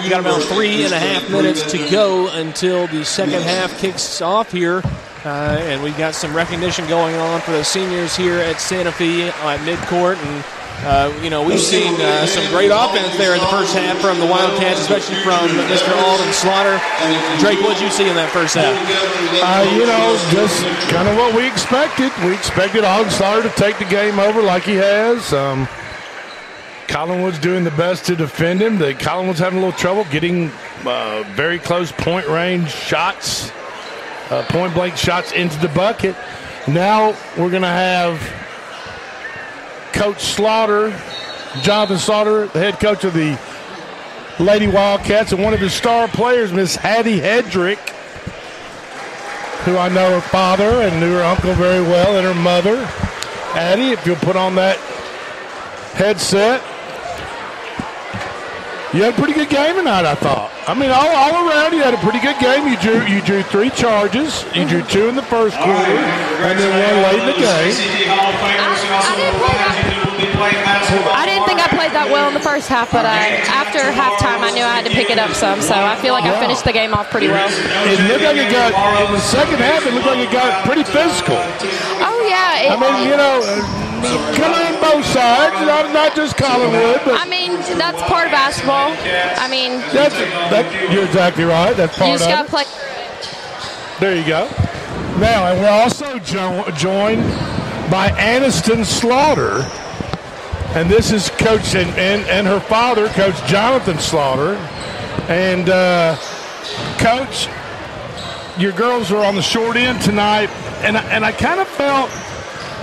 S1: We got about three and a half minutes to go until the second half kicks off here. Uh, and we've got some recognition going on for the seniors here at Santa Fe at midcourt. And uh, you know, we've seen uh, some great offense there in the first half from the Wildcats, especially from Mr. Alden Slaughter. Drake, what did you see in that first half?
S2: Uh, you know, just kind of what we expected. We expected Alden Slaughter to take the game over like he has. Um, Collinwood's doing the best to defend him. The Collinwood's having a little trouble getting uh, very close point range shots, uh, point blank shots into the bucket. Now we're going to have Coach Slaughter, Jonathan Slaughter, the head coach of the Lady Wildcats, and one of his star players, Miss Hattie Hedrick, who I know her father and knew her uncle very well, and her mother. Hattie, if you'll put on that headset. You had a pretty good game tonight, I thought. I mean, all, all around, you had a pretty good game. You drew you drew three charges. You drew two in the first quarter, and then one late in the game.
S12: I didn't think I played that well in the first half, but I, after halftime, I knew I had to pick it up some. So I feel like I finished the game off pretty well.
S2: It looked like it got in the second half. It looked like it got pretty physical.
S12: Oh yeah. It,
S2: I mean, you know, uh, come on both sides, not, not just Collinwood, but
S12: I mean, that's part of basketball. I mean,
S2: that's that, you're exactly right. That's part
S12: you just
S2: of
S12: got
S2: it.
S12: to play.
S2: There you go. Now, and we're also jo- joined by Aniston Slaughter. And this is Coach and, and, and her father, Coach Jonathan Slaughter. And, uh, Coach, your girls are on the short end tonight. And, and I kind of felt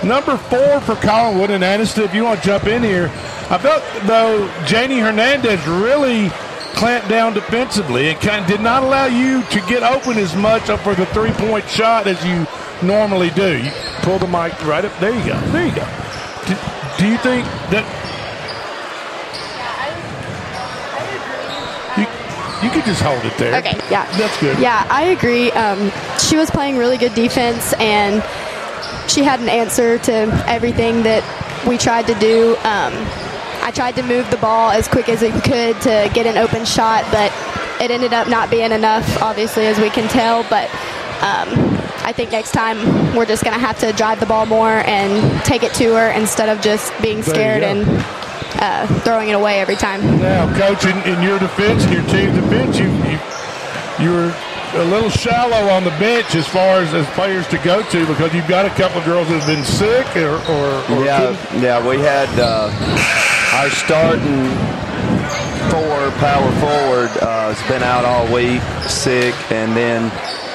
S2: number four for Collinwood and Aniston, if you want to jump in here. I felt, though, Janie Hernandez really clamped down defensively. and kind of did not allow you to get open as much for the three point shot as you normally do. You pull the mic right up. There you go. There you go. Do, do you think that you, you could just hold it there?
S13: Okay, yeah.
S2: That's good.
S13: Yeah, I agree. Um, she was playing really good defense, and she had an answer to everything that we tried to do. Um, I tried to move the ball as quick as we could to get an open shot, but it ended up not being enough, obviously, as we can tell. But um, I think next time we're just going to have to drive the ball more and take it to her instead of just being scared and uh, throwing it away every time.
S2: Now, coach, in, in your defense, in your team's defense, you, you you were a little shallow on the bench as far as, as players to go to because you've got a couple of girls that have been sick or, or, or
S14: Yeah, yeah, we had uh, our starting four power forward uh, has been out all week, sick, and then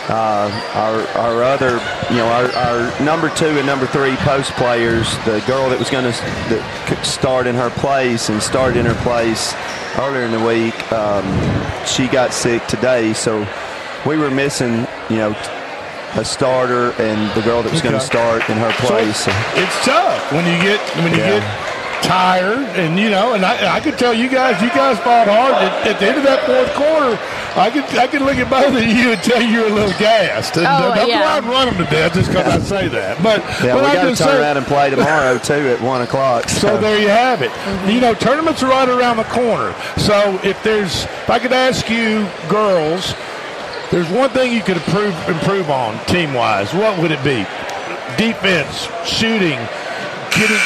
S14: uh, our our other, you know, our, our number two and number three post players, the girl that was going to start in her place and started in her place earlier in the week, um, she got sick today, so we were missing, you know. A starter and the girl that was going to start in her place. so-
S2: it's tough when you get when you
S14: Yeah.
S2: get tired and you know and I, I could tell you guys you guys fought hard at, at the end of that fourth quarter I could I could look at both of you and tell you were a little gassed and
S14: Oh,
S2: uh, don't
S14: yeah.
S2: go out and run them to death just because I say that but
S14: Yeah,
S2: but
S14: we
S2: I'm
S14: got to turn
S2: saying-
S14: around and play tomorrow too at one o'clock.
S2: So there you have it. You know, tournaments are right around the corner. So if there's, if I could ask you, girls, there's one thing you could improve improve on team wise. What would it be? Defense, shooting, getting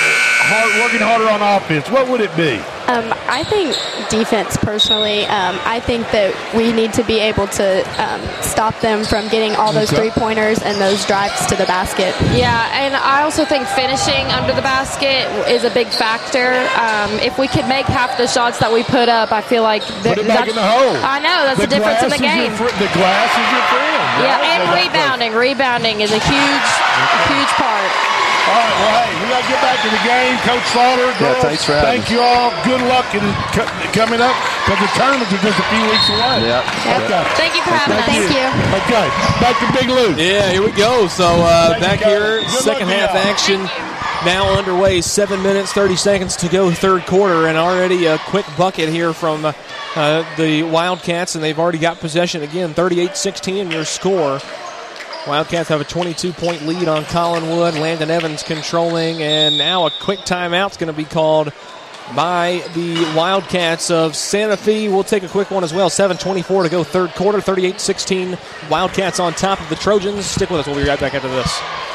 S2: hard, working harder on offense? What would it be?
S13: Um, I think defense, personally, um, I think that we need to be able to um, stop them from getting all those three pointers and those drives to the basket.
S12: Yeah, and I also think finishing under the basket is a big factor. Um, if we could make half the shots that we put up, I feel like
S2: Put it back
S13: that's-
S2: in the hole.
S12: I know that's the, difference in the
S2: glass is your
S12: game.
S2: fr- the glass is your friend.
S12: Yeah, and rebounding. Rebounding is a huge, huge part.
S2: All right, well, hey, we got to get back to the game. Coach Slaughter,
S14: Yeah, thanks for having
S2: thank you all. Good luck in co- coming up because the tournaments are just a few weeks away.
S14: Yep.
S2: Okay.
S12: Thank you for having us.
S13: Thank you.
S2: Okay, back to Big Lou.
S1: Yeah, here we go. So uh,
S2: Thank you,
S1: back here,
S2: Good
S1: second half
S2: y'all.
S1: action now underway. Seven minutes, 30 seconds to go, third quarter, and already a quick bucket here from uh, uh, the Wildcats, and they've already got possession again. 38 16 your score. Wildcats have a 22 point lead on Collinwood. Landon Evans controlling, and now a quick timeout's going to be called by the Wildcats of Santa Fe. We'll take a quick one as well. 7.24 to go, third quarter, 38 16. Wildcats on top of the Trojans. Stick with us. We'll be right back after this.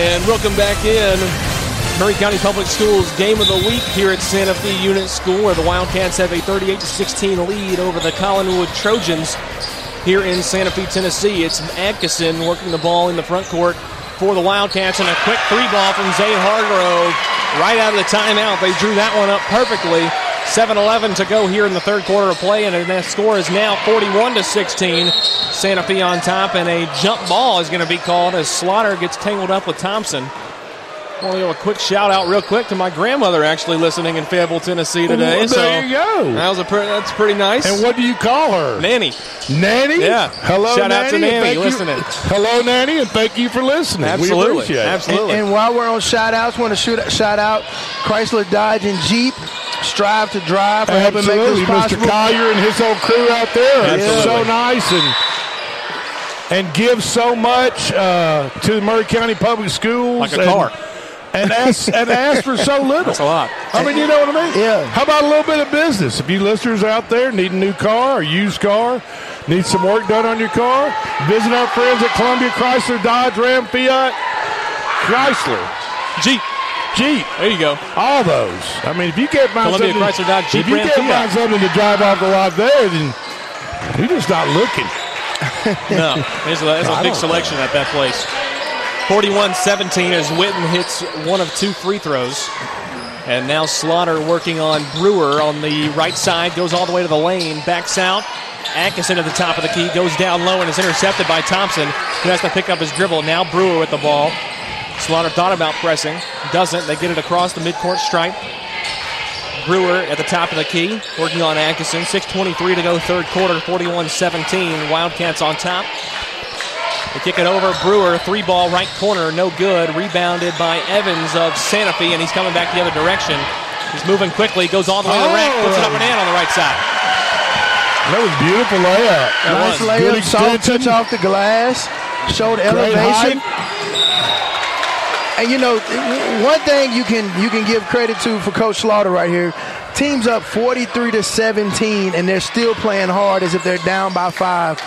S1: And welcome back in. Maury County Public Schools game of the week here at Santa Fe Unit School, where the Wildcats have a 38 16 lead over the Collinwood Trojans here in Santa Fe, Tennessee. It's Atkinson working the ball in the front court for the Wildcats, and a quick three ball from Zane Hargrove right out of the timeout. They drew that one up perfectly. 7-11 to go here in the third quarter of play, and that score is now 41 to 16. Santa Fe on top, and a jump ball is going to be called as Slaughter gets tangled up with Thompson. Well, you know, a quick shout out, real quick, to my grandmother actually listening in Fayetteville, Tennessee today.
S2: Well,
S1: so
S2: there you go.
S1: That was a pre- that's pretty nice.
S2: And what do you call her?
S1: Nanny.
S2: Nanny?
S1: Yeah.
S2: Hello,
S1: Shout
S2: Nanny.
S1: out to
S2: and
S1: Nanny
S2: thank you-
S1: listening.
S2: Hello, Nanny, and thank you for listening.
S1: Absolutely.
S2: We appreciate it.
S1: Absolutely.
S6: And, and while we're on shout outs, want to shoot, shout out Chrysler Dodge and Jeep. Strive to drive for helping make
S2: Absolutely,
S6: this
S2: Mr.
S6: possible.
S2: Collier and his whole crew out there are
S6: Absolutely.
S2: so nice and and give so much uh, to the Maury County Public Schools.
S1: Like a
S2: and,
S1: car.
S2: And ask, and ask for so little.
S1: That's a lot.
S2: I mean, you know what I mean?
S6: Yeah.
S2: How about a little bit of business? If you listeners out there need a new car or used car, need some work done on your car, visit our friends at Columbia Chrysler, Dodge, Ram, Fiat, Chrysler,
S1: Jeep.
S2: Jeep.
S1: There you go.
S2: All those. I mean, if you can't find
S1: Columbia
S2: something,
S1: Chrysler, Dodge, Jeep,
S2: if you can't find something to drive off the lot there, then you're just not looking.
S1: no, there's a, there's a big selection at that place. 41-17 as Witten hits one of two free throws. And now Slaughter working on Brewer on the right side, goes all the way to the lane, backs out. Atkinson at the top of the key, goes down low and is intercepted by Thompson, who has to pick up his dribble. Now Brewer with the ball. Slaughter thought about pressing, doesn't. They get it across the midcourt stripe. Brewer at the top of the key, working on Atkinson. 6.23 to go, third quarter, 41 17. Wildcats on top. They kick it over. Brewer, three ball, right corner, no good. Rebounded by Evans of Santa Fe, and he's coming back the other direction. He's moving quickly, goes all the way to the rack, puts it up and in on the right side.
S2: That was beautiful layup.
S6: That Nice
S2: Good
S6: layup, soft
S2: extension.
S6: touch off the glass, showed
S2: Great
S6: elevation. And you know, one thing you can you can give credit to for Coach Slaughter right here. Teams up 43 to 17, and they're still playing hard as if they're down by five,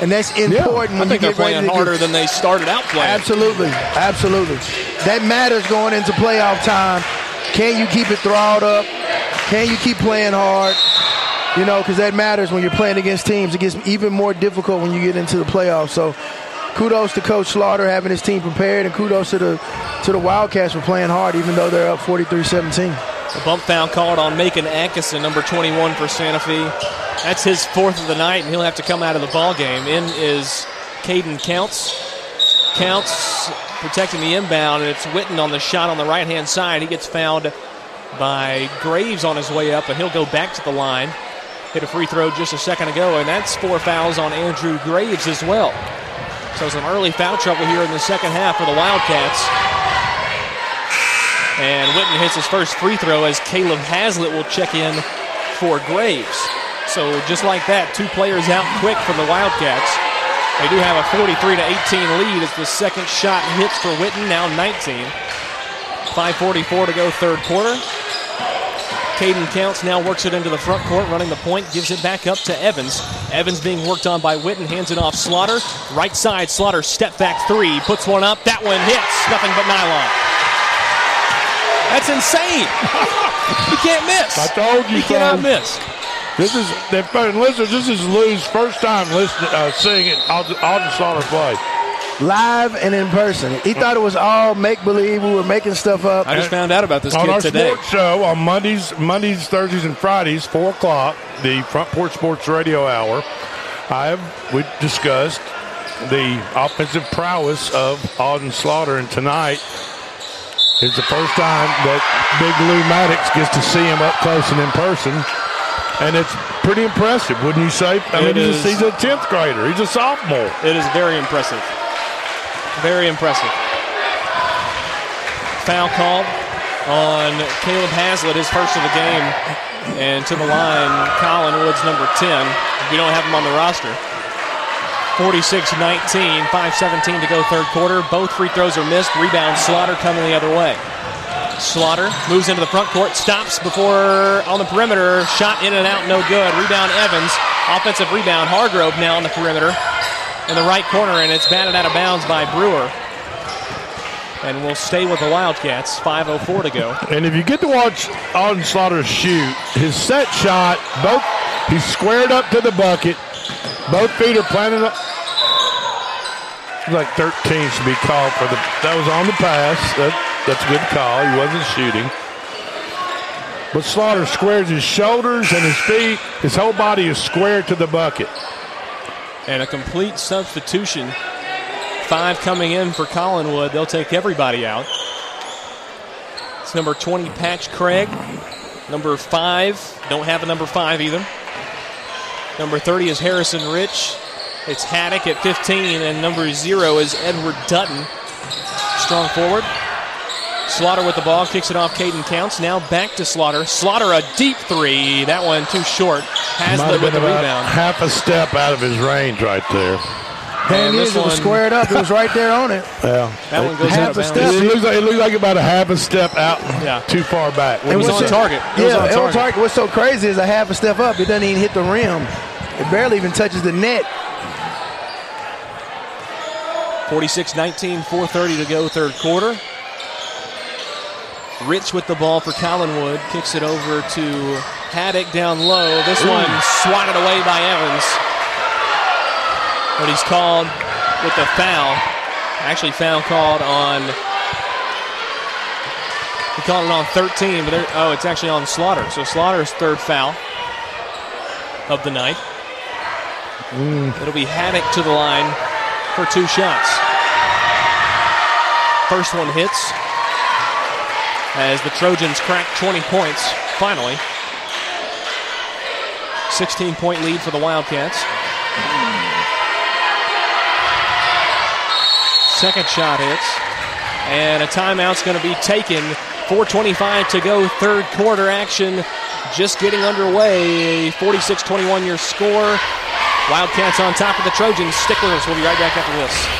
S6: and that's important
S1: I
S6: when
S1: think
S6: you
S1: they're playing harder
S6: get,
S1: than they started out playing.
S6: Absolutely, absolutely. That matters going into playoff time. Can you keep it throttled up? Can you keep playing hard? You know, because that matters when you're playing against teams. It gets even more difficult when you get into the playoffs. So, kudos to Coach Slaughter having his team prepared, and kudos to the to the Wildcats for playing hard, even though they're up 43-17.
S1: A bump foul called on Macon Atkinson, number 21 for Santa Fe. That's his fourth of the night, and he'll have to come out of the ball game. In is Caden Counts. Counts protecting the inbound, and it's Witten on the shot on the right hand side. He gets fouled by Graves on his way up, and he'll go back to the line. Hit a free throw just a second ago, and that's four fouls on Andrew Graves as well. So some early foul trouble here in the second half for the Wildcats. And Witten hits his first free throw as Caleb Hazlitt will check in for Graves. So just like that, two players out quick from the Wildcats. They do have a 43 to 18 lead as the second shot hits for Witten, now 19. 5.44 to go, third quarter. Caden Counts now works it into the front court, running the point, gives it back up to Evans. Evans being worked on by Witten, hands it off Slaughter. Right side, Slaughter step back three, puts one up. That one hits, nothing but nylon. That's insane. you can't miss.
S2: I told you,
S1: You cannot
S2: son.
S1: miss.
S2: This is, listeners, this is Lou's first time listening, uh, seeing it, Alden Slaughter play.
S6: Live and in person. He thought it was all make believe. We were making stuff up.
S1: I just found out about this
S2: on
S1: kid
S2: our
S1: today.
S2: sports show on Mondays, Mondays, Thursdays, and Fridays, four o'clock, the Front Porch Sports Radio Hour. I have we discussed the offensive prowess of Alden Slaughter, and tonight is the first time that Big Lou Maddox gets to see him up close and in person, and it's pretty impressive, wouldn't you say? I
S1: It
S2: mean,
S1: is.
S2: he's a tenth grader. He's a sophomore.
S1: It is very impressive. Very impressive. Foul called on Caleb Hazlitt, his first of the game. And to the line, Collinwood's, number 10. We don't have him on the roster. 46 19, 5 17 to go, third quarter. Both free throws are missed. Rebound, Slaughter coming the other way. Slaughter moves into the front court, stops before on the perimeter. Shot in and out, no good. Rebound, Evans. Offensive rebound, Hargrove now on the perimeter in the right corner, and it's batted out of bounds by Brewer. And we'll stay with the Wildcats. 5.04 to go.
S2: And if you get to watch Alden Slaughter shoot, his set shot, both he's squared up to the bucket, both feet are planted up. Like 13 should be called for the. That was on the pass. That, that's a good call. He wasn't shooting. But Slaughter squares his shoulders and his feet. His whole body is squared to the bucket.
S1: And a complete substitution. Five coming in for Collinwood. They'll take everybody out. It's number 20, Patch Craig. Number five, don't have a number five either. Number 30 is Harrison Rich. It's Haddock at 15, and number zero is Edward Dutton. Strong forward. Slaughter with the ball, kicks it off. Caden Counts. Now back to Slaughter. Slaughter a deep three. That one too short.
S2: Might
S1: Hazlitt
S2: have
S1: with the
S2: about
S1: rebound.
S2: half a step out of his range right there.
S6: Damn,
S1: And
S6: it
S1: this
S6: is. It was squared up. It was right there on it.
S2: Yeah,
S1: That one goes
S6: Half a step.
S2: It looks like it looks like about a half a step out,
S1: Yeah.
S2: too far back.
S1: It was
S6: what's
S1: on
S6: it-
S1: target. It was
S6: yeah,
S1: on
S6: it
S1: target.
S6: target. What's so crazy is a half a step up. It doesn't even hit the rim. It barely even touches the net.
S1: 46 19, 4.30 to go, third quarter. Rich with the ball for Collinwood. Kicks it over to Haddock down low. This one swatted away by Evans. But he's called with the foul. Actually, foul called on. He called it on 13, but oh, it's actually on Slaughter. So Slaughter's third foul of the night. Mm. It'll be Haddock to the line for two shots. First one hits as the Trojans crack 20 points finally. 16 point lead for the Wildcats. Second shot hits. And a timeout's going to be taken. 4.25 to go, third quarter action just getting underway. 46 21 your score. Wildcats on top of the Trojans. Stick with us. We'll be right back after this.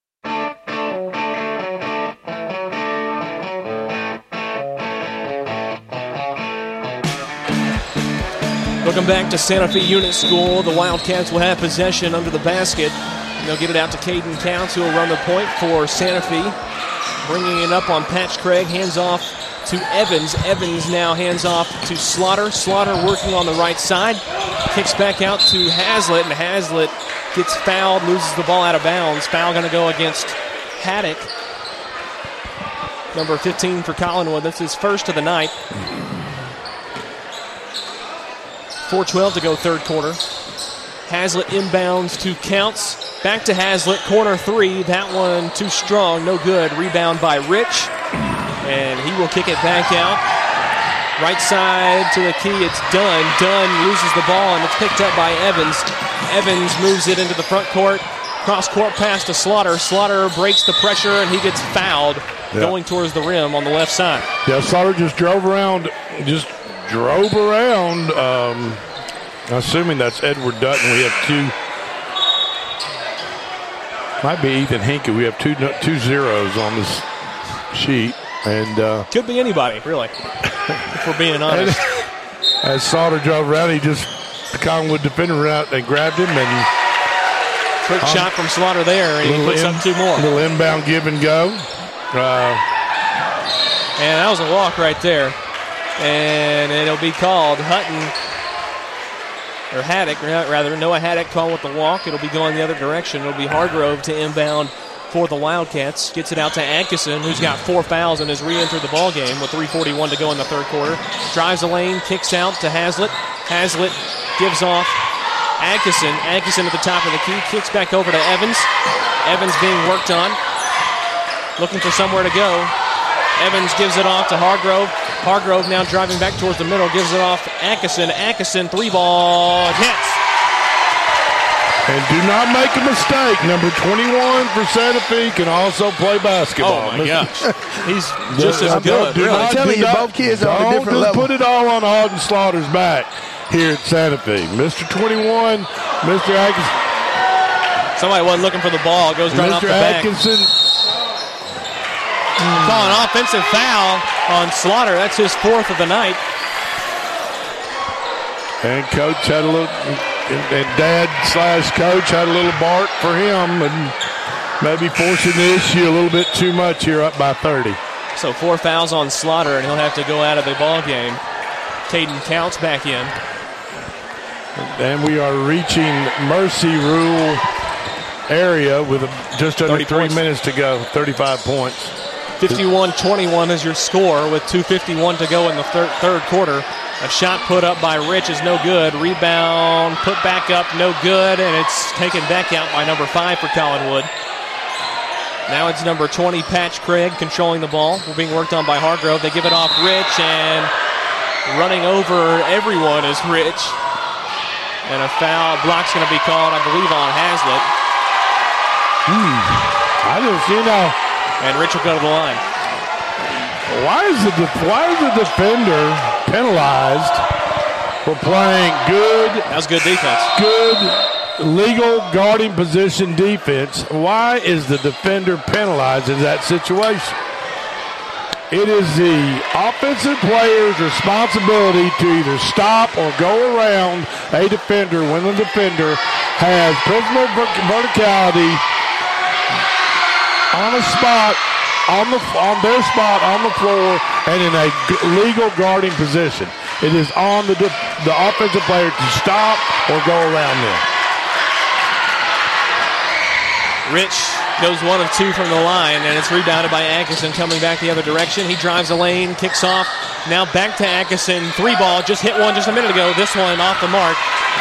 S1: Welcome back to Santa Fe Unit School. The Wildcats will have possession under the basket. And they'll get it out to Caden Counts, who will run the point for Santa Fe. Bringing it up on Patch Craig, hands off to Evans. Evans now hands off to Slaughter. Slaughter working on the right side. Kicks back out to Hazlitt, and Hazlitt gets fouled, loses the ball out of bounds. Foul going to go against Haddock. Number 15 for Collinwood. That's his first of the night. 4.12 to go, third quarter. Hazlitt inbounds to Counts. Back to Hazlitt, corner three. That one too strong, no good. Rebound by Rich. And he will kick it back out. Right side to the key, it's Dunn. Dunn loses the ball and it's picked up by Evans. Evans moves it into the front court. Cross court pass to Slaughter. Slaughter breaks the pressure and he gets fouled
S2: Yeah.
S1: going towards the rim on the left side.
S2: Yeah, Slaughter just drove around, just drove around. Um, assuming that's Edward Dutton. We have two. Might be Ethan Hinkey. We have two two zeros on this sheet, and uh,
S1: Could be anybody, really, if we're being honest.
S2: as Slaughter drove around, he just the Collinwood defender ran out and grabbed him and
S1: Quick
S2: Um,
S1: shot from Slaughter there, and he puts
S2: in-
S1: up two more.
S2: Little inbound give and go. Uh,
S1: And that was a walk right there. And it'll be called Hutton, or Haddock, rather. Noah Haddock called with the walk. It'll be going the other direction. It'll be Hargrove to inbound for the Wildcats. Gets it out to Atkinson, who's got four fouls and has re entered the ball game with 3.41 to go in the third quarter. Drives the lane, kicks out to Hazlitt. Hazlitt gives off Atkinson. Atkinson at the top of the key, kicks back over to Evans. Evans being worked on. Looking for somewhere to go. Evans gives it off to Hargrove. Hargrove now driving back towards the middle, gives it off Atkinson. Atkinson, three ball, hits.
S2: and do not make a mistake. Number 21 for Santa Fe can also play basketball.
S1: Oh, my gosh. He's just as good,
S2: do
S1: really.
S2: not-
S1: I'm telling
S2: do
S1: you,
S2: not-
S1: both kids are on a
S2: don't
S1: different
S2: just
S1: level.
S2: put it all on Hogg and Slaughter's back here at Santa Fe. Mr. 21, Mr. Atkinson.
S1: Somebody wasn't looking for the ball. It goes right off
S2: Mr.
S1: the back.
S2: Atkinson.
S1: Call an offensive foul on Slaughter. That's his fourth of the night.
S2: And coach had a little, and, and dad slash coach had a little bark for him and maybe forcing the issue a little bit too much here up by 30.
S1: So four fouls on Slaughter, and he'll have to go out of the ball game. Caden Counts back in.
S2: And we are reaching Mercy Rule area with just under three
S1: points.
S2: minutes to go, 35 points.
S1: 51-21 is your score with 2.51 to go in the thir- third quarter. A shot put up by Rich is no good. Rebound put back up, no good, and it's taken back out by number five for Collinwood. Now it's number 20, Patch Craig, controlling the ball. We're being worked on by Hargrove. They give it off Rich, and running over everyone is Rich. And a foul block's going to be called, I believe, on Hazlitt.
S2: Hmm. I just, you know.
S1: And Rich will go to the line.
S2: Why is the why is the defender penalized for playing good?
S1: That was good defense.
S2: Good legal guarding position defense. Why is the defender penalized in that situation? It is the offensive player's responsibility to either stop or go around a defender when the defender has personal verticality on a spot on the on their spot on the floor and in a legal guarding position. It is on the the offensive player to stop or go around them.
S1: Rich goes one of two from the line, and it's rebounded by Atkinson coming back the other direction. He drives the lane, kicks off. Now back to Atkinson. Three ball, just hit one just a minute ago. This one off the mark.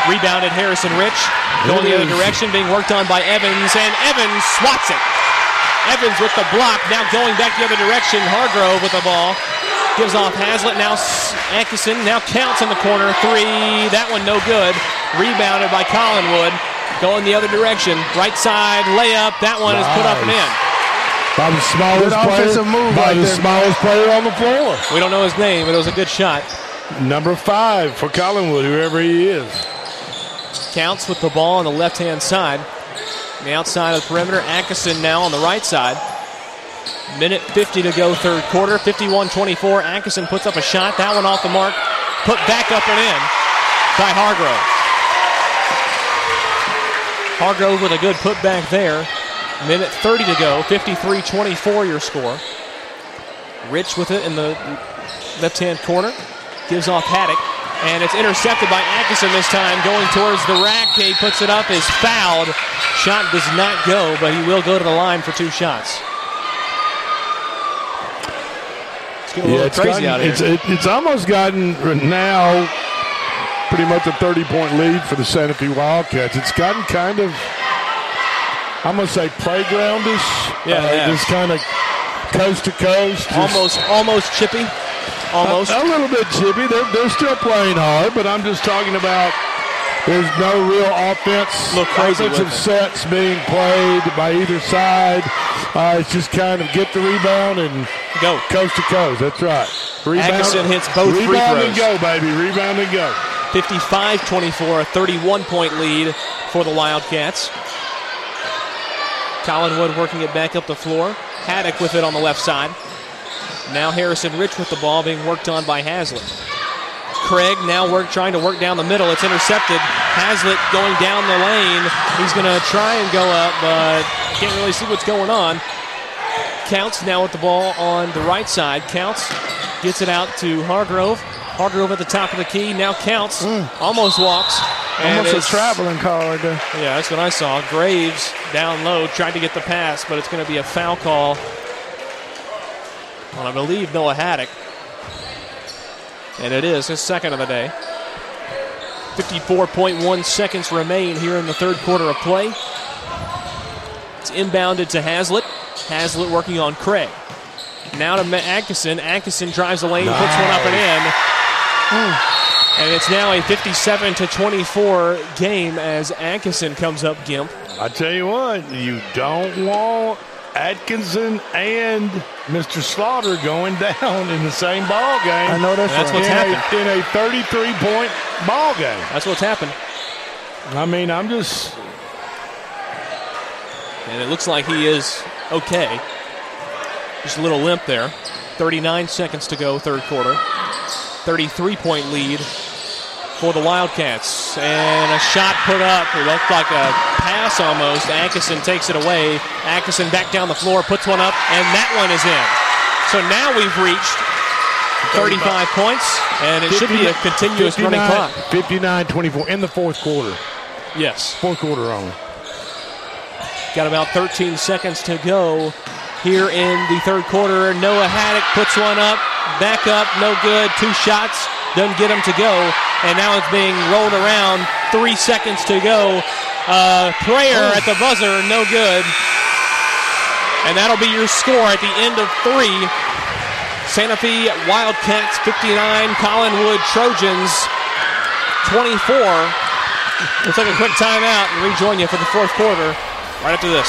S1: Rebounded Harrison Rich. Going the other direction, being worked on by Evans, and Evans swats it. Evans with the block, now going back the other direction. Hargrove with the ball. Gives off Hazlitt, now Atkinson, now counts in the corner. Three, that one no good. Rebounded by Collinwood. Going the other direction. Right side layup. That one is put up and in.
S2: By the smallest
S1: Good
S2: player,
S1: move
S2: by
S1: right
S2: the
S1: there.
S2: smallest player on the floor.
S1: We don't know his name, but it was a good shot.
S2: Number five for Collinwood, whoever he is.
S1: Counts with the ball on the left hand side. On the outside of the perimeter. Atkinson now on the right side. Minute 50 to go, third quarter. 51 24. Atkinson puts up a shot. That one off the mark. Put back up and in. by Hargrove. Hargrove with a good putback there. Minute 30 to go. 53 24 your score. Rich with it in the left hand corner. Gives off Haddock. And it's intercepted by Atkinson this time, going towards the rack. He puts it up, is fouled. Shot does not go, but he will go to the line for two shots. It's getting a little crazy
S2: gotten,
S1: out here.
S2: It's, it, it's almost gotten now pretty much a 30 point lead for the Santa Fe Wildcats. It's gotten kind of, I'm going to say playgroundish.
S1: Yeah,
S2: uh,
S1: yeah.
S2: Just kind of coast to coast. just-
S1: almost, almost chippy. Almost.
S2: A, a little bit chippy. They're, they're still playing hard, but I'm just talking about there's no real offense.
S1: Look crazy with
S2: offensive sets being played by either side. Uh, it's just kind of get the rebound and
S1: go
S2: coast to coast. That's right. Rebound,
S1: Atkinson hits both free
S2: rebound and
S1: throws.
S2: go, baby. Rebound and go.
S1: 55 24, a 31 point lead for the Wildcats. Collinwood working it back up the floor. Haddock with it on the left side. Now Harrison Rich with the ball being worked on by Hazlitt. Craig now work trying to work down the middle. It's intercepted. Hazlitt going down the lane. He's going to try and go up, but can't really see what's going on. Counts now with the ball on the right side. Counts gets it out to Hargrove. Hargrove at the top of the key. Now Counts. Mm. Almost walks.
S6: Almost a traveling call right there.
S1: Yeah, that's what I saw. Graves down low tried to get the pass, but it's going to be a foul call on, I believe, Noah Haddock. And it is his second of the day. 54.1 seconds remain here in the third quarter of play. It's inbounded to Hazlitt. Hazlitt working on Craig. Now to Atkinson. Atkinson drives the lane, puts one up and in. And it's now a 57 to 24 game as Atkinson comes up gimp.
S2: I tell you what, you don't want Atkinson and Mr. Slaughter going down in the same ball game.
S6: I know that's
S1: That's
S6: right.
S1: what's
S2: in
S1: happened.
S2: A, in a 33 point ball game.
S1: That's what's happened.
S2: I mean, I'm just.
S1: And it looks like he is okay. Just a little limp there. 39 seconds to go, third quarter. 33 point lead for the Wildcats. And a shot put up. It looked like a pass almost. Atkinson takes it away. Atkinson back down the floor, puts one up, and that one is in. So now we've reached 35 points, and it should be a continuous running clock.
S2: 59 24 in the fourth quarter.
S1: Yes.
S2: Fourth quarter only.
S1: Got about 13 seconds to go here in the third quarter. Noah Haddock puts one up, back up, no good. Two shots, doesn't get him to go. And now it's being rolled around. Three seconds to go. Uh, prayer at the buzzer, no good. And that'll be your score at the end of three. Santa Fe Wildcats 59, Collinwood Trojans 24. We'll take a quick timeout and rejoin you for the fourth quarter right after this.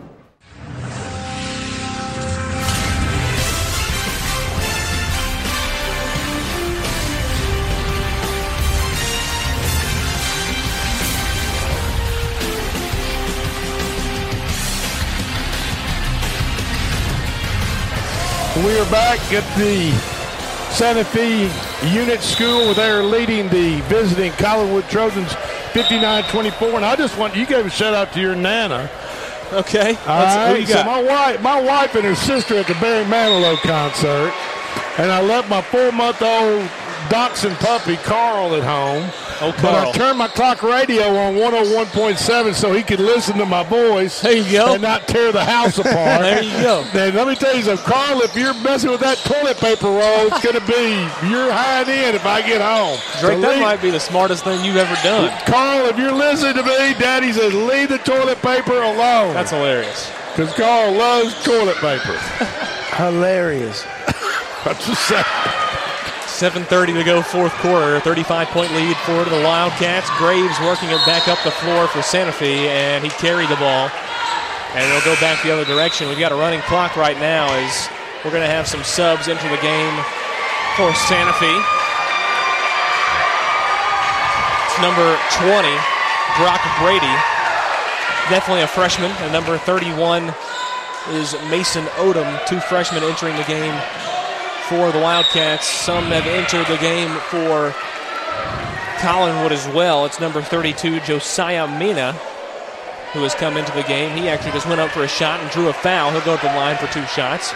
S2: We are back at the Santa Fe Unit School where they're leading the visiting Collinwood Trojans 59-24. And I just want you gave a shout out to your nana.
S1: Okay.
S2: All right. So my wife, my wife and her sister at the Barry Manilow concert, and I left my four-month-old dachshund puppy Carl at home.
S1: Oh,
S2: But I
S1: Carl.
S2: turned my clock radio on 101.7 so he could listen to my voice.
S1: There you go.
S2: And not tear the house apart.
S1: There you go.
S2: And let me tell you something, Carl, if you're messing with that toilet paper roll, it's going to be your high end if I get home.
S1: Drake,
S2: So
S1: that
S2: leave-
S1: might be the smartest thing you've ever done.
S2: Carl, if you're listening to me, Daddy says leave the toilet paper alone.
S1: That's hilarious.
S2: Because Carl loves toilet paper.
S6: Hilarious.
S2: That's just saying.
S1: 7.30 to go, fourth quarter. 35 point lead for the Wildcats. Graves working it back up the floor for Santa Fe, and he carried the ball. And it'll go back the other direction. We've got a running clock right now as we're going to have some subs into the game for Santa Fe. It's number 20, Brock Brady. Definitely a freshman. And number 31 is Mason Odom, two freshmen entering the game for the Wildcats. Some have entered the game for Collinwood as well. It's number 32, Josiah Mina, who has come into the game. He actually just went up for a shot and drew a foul. He'll go to the line for two shots.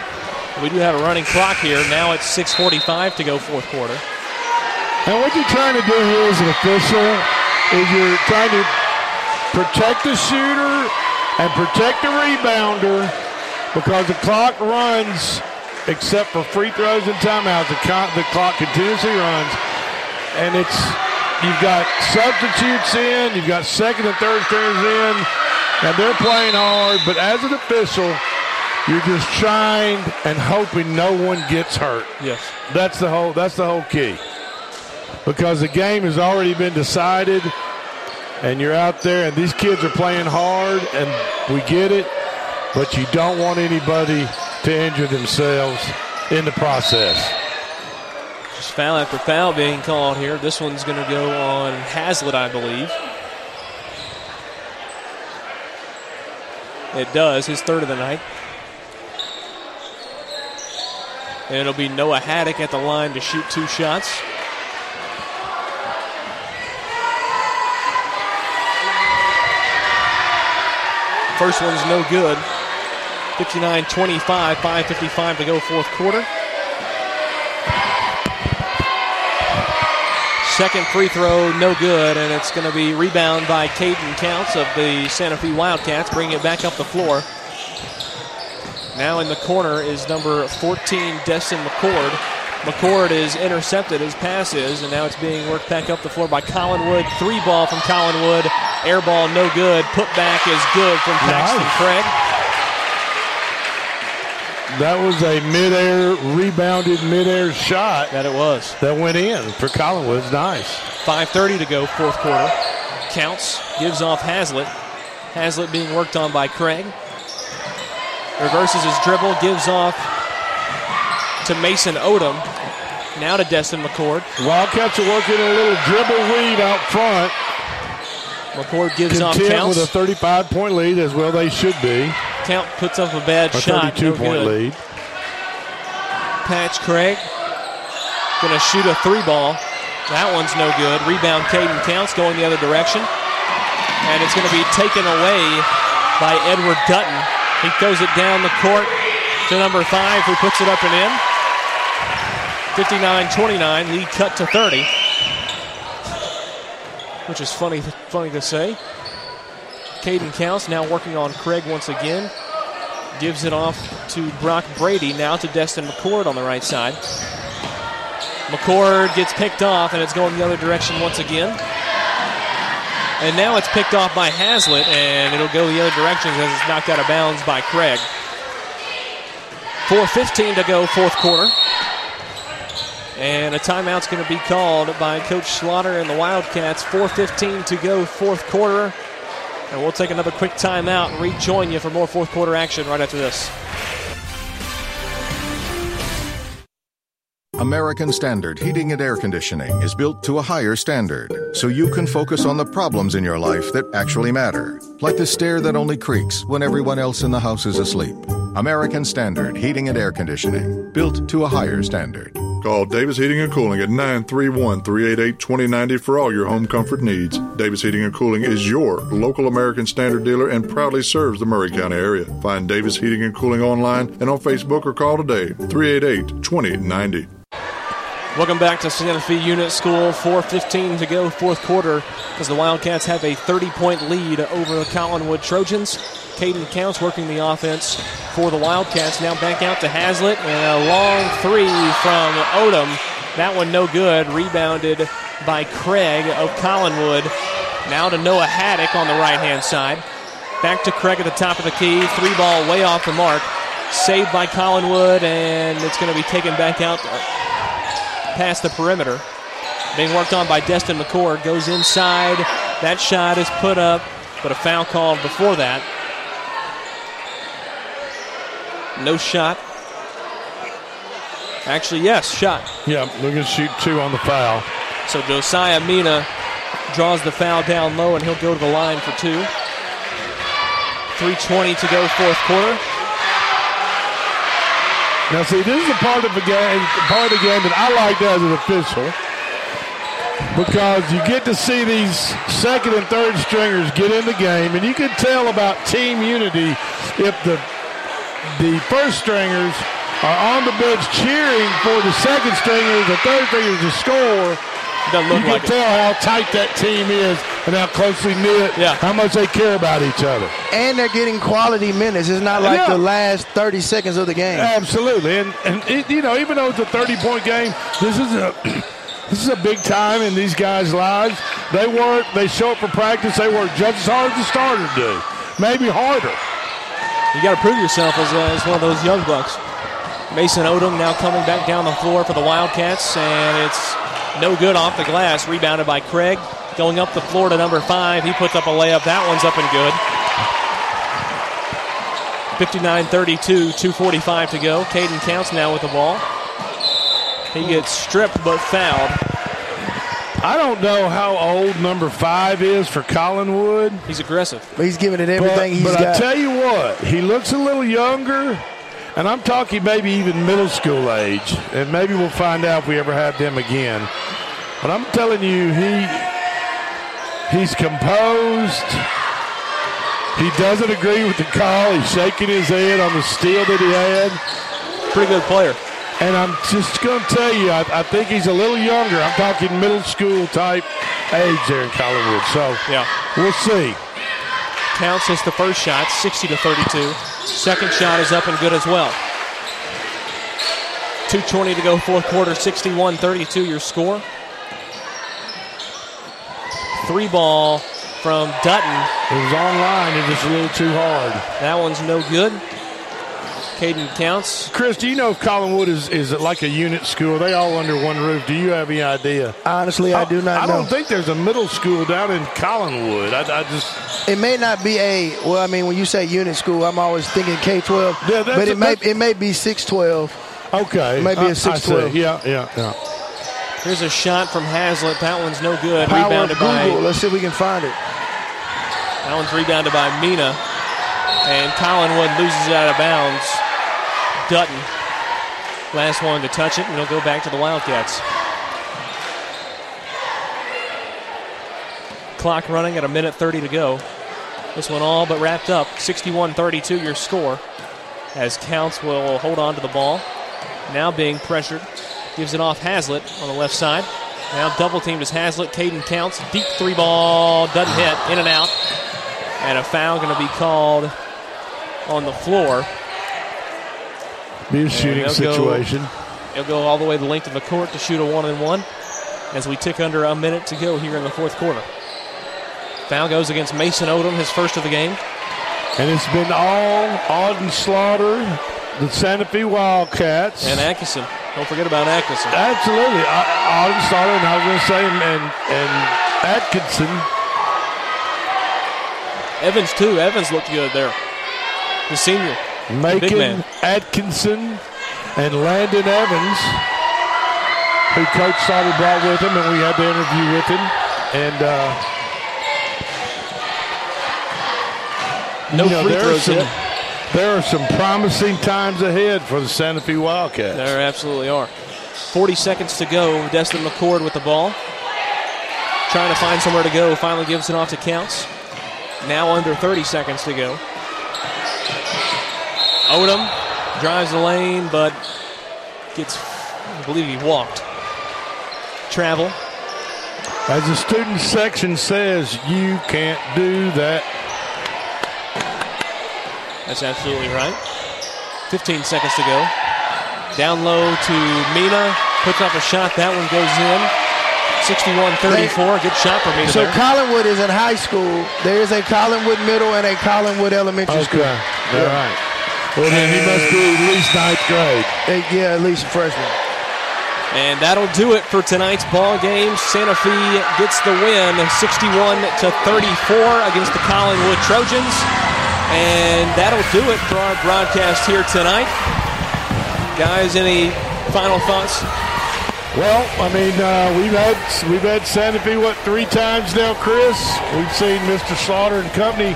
S1: We do have a running clock here. Now it's 6.45 to go fourth quarter.
S2: And what you're trying to do here as an official is you're trying to protect the shooter and protect the rebounder because the clock runs, except for free throws and timeouts, the, co- the clock continuously runs. And it's you've got substitutes in, you've got second and third stringers in, and they're playing hard. But as an official, you're just trying and hoping no one gets hurt.
S1: Yes.
S2: That's the whole that's the whole key. Because the game has already been decided and you're out there and these kids are playing hard and we get it, but you don't want anybody to injure themselves in the process.
S1: Just foul after foul being called here. This one's going to go on Hazlitt, I believe. It does, his third of the night. And it'll be Noah Haddock at the line to shoot two shots. First one's no good. 59 25, 5.55 to go, fourth quarter. Second free throw, no good, and it's going to be rebound by Caden Counts of the Santa Fe Wildcats, bringing it back up the floor. Now in the corner is number 14, Destin McCord. McCord is intercepted, his pass is, and now it's being worked back up the floor by Collinwood. Three ball from Collinwood. Air ball, no good. Put back is good from Paxton
S2: Nice.
S1: Craig.
S2: That was a midair rebounded midair shot.
S1: That it was.
S2: That went in for Collinwood. Nice.
S1: 5.30 to go, fourth quarter. Counts, gives off Hazlitt. Hazlitt being worked on by Craig. Reverses his dribble, gives off to Mason Odom. Now to Destin McCord.
S2: Wildcats are working a little dribble weave out front.
S1: McCord gives off Counts.
S2: with a 35 point lead, as well they should be.
S1: Count puts up a bad
S2: A
S1: shot.
S2: 32
S1: no
S2: point
S1: good.
S2: lead.
S1: Patch Craig. Gonna shoot a three ball. That one's no good. Rebound Caden Counts going the other direction. And it's gonna be taken away by Edward Dutton. He throws it down the court to number five, who puts it up and in. 59-29, lead cut to 30. Which is funny, funny to say. Caden Counts now working on Craig once again. Gives it off to Brock Brady. Now to Destin McCord on the right side. McCord gets picked off, and it's going the other direction once again. And now it's picked off by Hazlitt, and it'll go the other direction as it's knocked out of bounds by Craig. 4.15 to go, fourth quarter. And a timeout's going to be called by Coach Slaughter and the Wildcats. 4.15 to go, fourth quarter. And we'll take another quick timeout and rejoin you for more fourth quarter action right after this.
S7: American Standard Heating and Air Conditioning is built to a higher standard so you can focus on the problems in your life that actually matter, like the stair that only creaks when everyone else in the house is asleep. American Standard Heating and Air Conditioning, built to a higher standard.
S8: Call Davis Heating and Cooling at 931 388 2090 for all your home comfort needs. Davis Heating and Cooling is your local American Standard dealer and proudly serves the Maury County area. Find Davis Heating and Cooling online and on Facebook or call today 388 2090.
S1: Welcome back to Santa Fe Unit School. 4.15 to go, fourth quarter, as the Wildcats have a 30 point lead over the Collinwood Trojans. Caden Counts working the offense for the Wildcats. Now back out to Hazlitt, and a long three from Odom. That one no good. Rebounded by Craig of Collinwood. Now to Noah Haddock on the right hand side. Back to Craig at the top of the key. Three ball way off the mark. Saved by Collinwood, and it's going to be taken back out past the perimeter. Being worked on by Destin McCord. Goes inside. That shot is put up, but a foul called before that. No shot. Actually, yes, shot.
S2: Yeah, we're going to shoot two on the foul.
S1: So Josiah Mina draws the foul down low, and he'll go to the line for two. 3.20 to go, fourth quarter.
S2: Now, see, this is a part of the game, part of the game that I like as an official because you get to see these second and third stringers get in the game, and you can tell about team unity if the the first stringers are on the bench cheering for the second stringers, the third stringers to score.
S1: Doesn't look
S2: you
S1: like
S2: can tell how tight that team is and how closely knit,
S1: Yeah.
S2: how much they care about each other.
S6: And they're getting quality minutes. It's not like
S2: Yeah.
S6: the last 30 seconds of the game.
S2: Absolutely, and and it, you know, even though it's a thirty-point game, this is a this is a big time in these guys' lives. They work, they show up for practice, they work just as hard as the starters do, maybe harder.
S1: You got to prove yourself as, uh, as one of those young bucks. Mason Odom now coming back down the floor for the Wildcats, and it's no good off the glass. Rebounded by Craig. Going up the floor to number five. He puts up a layup. That one's up and good. 59 32, 2.45 to go. Caden Counts now with the ball. He gets stripped but fouled.
S2: I don't know how old number five is for Collinwood.
S1: He's aggressive.
S6: He's giving it everything
S2: but,
S6: he's
S2: but
S6: got.
S2: I tell you what, he looks a little younger, and I'm talking maybe even middle school age, and maybe we'll find out if we ever have them again. But I'm telling you, he he's composed. He doesn't agree with the call. He's shaking his head on the steal that he had.
S1: Pretty good player.
S2: And I'm just going to tell you, I, I think he's a little younger. I'm talking middle school type age there in Collinwood. So
S1: Yeah.
S2: we'll see.
S1: Counts as the first shot, 60 to 32. Second shot is up and good as well. 2.20 to go, fourth quarter, 61 32 your score. Three ball from Dutton.
S2: It was online. it was a little too hard.
S1: That one's no good. Caden Counts.
S2: Chris, do you know if Collinwood is, is it like a unit school? Are they all under one roof? Do you have any idea?
S6: Honestly, I do not
S2: I
S6: know.
S2: don't think there's a middle school down in Collinwood. I, I just
S6: It may not be a well. I mean, when you say unit school, I'm always thinking K-12.
S2: Yeah, that's
S6: but
S2: a-
S6: it may it may be 6-12.
S2: okay.
S6: It might be
S2: I-
S6: a
S2: I see.
S6: 6-12.
S2: Yeah, yeah, yeah.
S1: Here's a shot from Hazlitt. That one's no good.
S6: Power
S1: rebounded
S6: Google.
S1: by
S6: Let's see if we can find it.
S1: that one's rebounded by Mina. And Collinwood loses it out of bounds. Dutton. Last one to touch it, and it'll go back to the Wildcats. Clock running at a minute 30 to go. This one all but wrapped up. 61 32 your score. As Counts will hold on to the ball. Now being pressured. Gives it off Hazlitt on the left side. Now double teamed is Hazlitt. Caden Counts. Deep three ball. Doesn't hit. In and out. And a foul going to be called on the floor.
S2: Be a shooting
S1: they'll go-
S2: situation.
S1: He'll go all the way the length of the court to shoot a one and one as we tick under a minute to go here in the fourth quarter. Foul goes against Mason Odom, his first of the game.
S2: And it's been all Alden Slaughter, the Santa Fe Wildcats.
S1: And Atkinson. Don't forget about Atkinson.
S2: Absolutely. Uh, Alden Slaughter, and I was going to say, and, and Atkinson.
S1: Evans, too. Evans looked good there. The senior.
S2: Macon. Atkinson and Landon Evans, who Coach Slaughter brought with him, and we had the interview with him. And uh,
S1: No
S2: you know,
S1: free
S2: there are
S1: throws
S2: some. There are some promising times ahead for the Santa Fe Wildcats.
S1: There absolutely are. 40 seconds to go. Destin McCord with the ball. Trying to find somewhere to go. Finally gives it off to Counts. Now under 30 seconds to go. Odom drives the lane, but gets, I believe he walked. Travel.
S2: As the student section says, you can't do that.
S1: That's absolutely right. 15 seconds to go. Down low to Mina. Puts up a shot. That one goes in. 61-34. Good shot for Mina.
S6: So
S1: there.
S6: Collinwood is in high school. There is a Collinwood Middle and a Collinwood Elementary School.
S2: Okay. All right. Well, then he must be at least ninth grade.
S6: Eh, Yeah, at least a freshman.
S1: And that'll do it for tonight's ball game. Santa Fe gets the win 61 to 34 against the Collinwood Trojans. And that'll do it for our broadcast here tonight. Guys, any final thoughts?
S2: Well, I mean, uh, we've had we've had Santa Fe what three times now, Chris. We've seen Mr. Slaughter and company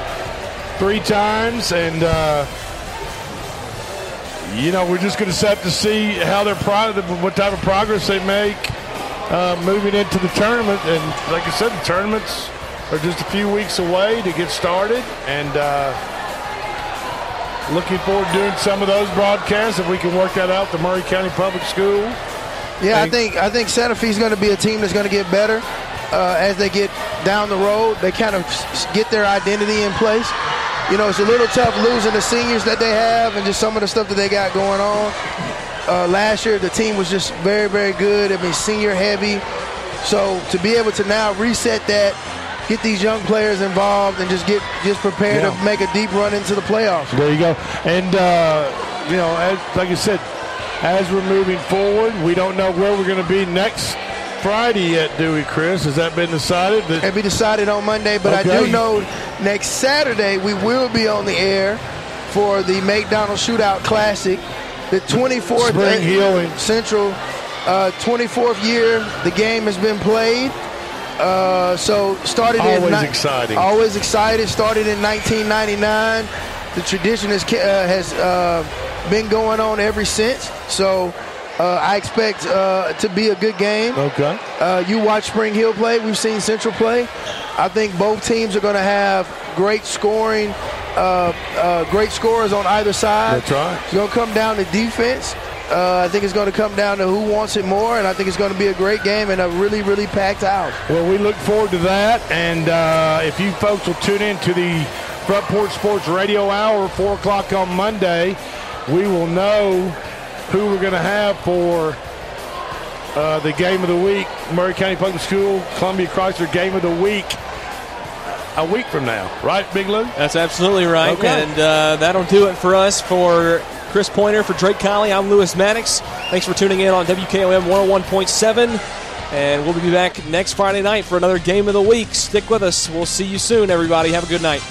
S2: three times, and uh, you know we're just going to have to see how their pro- what type of progress they make uh, moving into the tournament. And like I said, the tournaments are just a few weeks away to get started, and. Uh, Looking forward to doing some of those broadcasts if we can work that out. The Maury County Public School.
S6: Yeah, I think I think Santa Fe is going to be a team that's going to get better uh, as they get down the road. They kind of get their identity in place. You know, it's a little tough losing the seniors that they have and just some of the stuff that they got going on. Uh, last year, the team was just very, very good. I mean, senior heavy. So to be able to now reset that, get these young players involved, and just get just prepared
S2: Yeah.
S6: to make a deep run into the playoffs.
S2: There you go. And, uh, you know, as, like I said, as we're moving forward, we don't know where we're going to be next Friday yet, do we, Chris? Has that been decided? That-
S6: It'll be decided on Monday, but I do know next Saturday we will be on the air for the McDonald's Shootout Classic, the 24th
S2: Spring
S6: Central, uh, 24th year the game has been played. Uh, so started in
S2: Always
S6: ni-
S2: exciting.
S6: Always excited. Started in 1999. The tradition has uh, has uh, been going on ever since. So uh, I expect uh, to be a good game.
S2: Okay.
S6: Uh, you watch Spring Hill play. We've seen Central play. I think both teams are going to have great scoring, uh, uh, great scorers on either side.
S2: That's right.
S6: It's going to come down to defense. Uh, I think it's going to come down to who wants it more, and I think it's going to be a great game and a really, really packed house.
S2: Well, we look forward to that. And uh, if you folks will tune in to the Front Porch Sports Radio Hour, 4 o'clock on Monday, we will know who we're going to have for uh, the game of the week, Maury County Public School, Columbia Chrysler Game of the Week, a week from now. Right, Big Lou?
S1: That's absolutely right.
S2: Okay.
S1: And uh, that'll do it for us. For Chris Pointer, for Drake Colley, I'm Lewis Maddox. Thanks for tuning in on WKOM 101.7. And we'll be back next Friday night for another game of the week. Stick with us. We'll see you soon, everybody. Have a good night.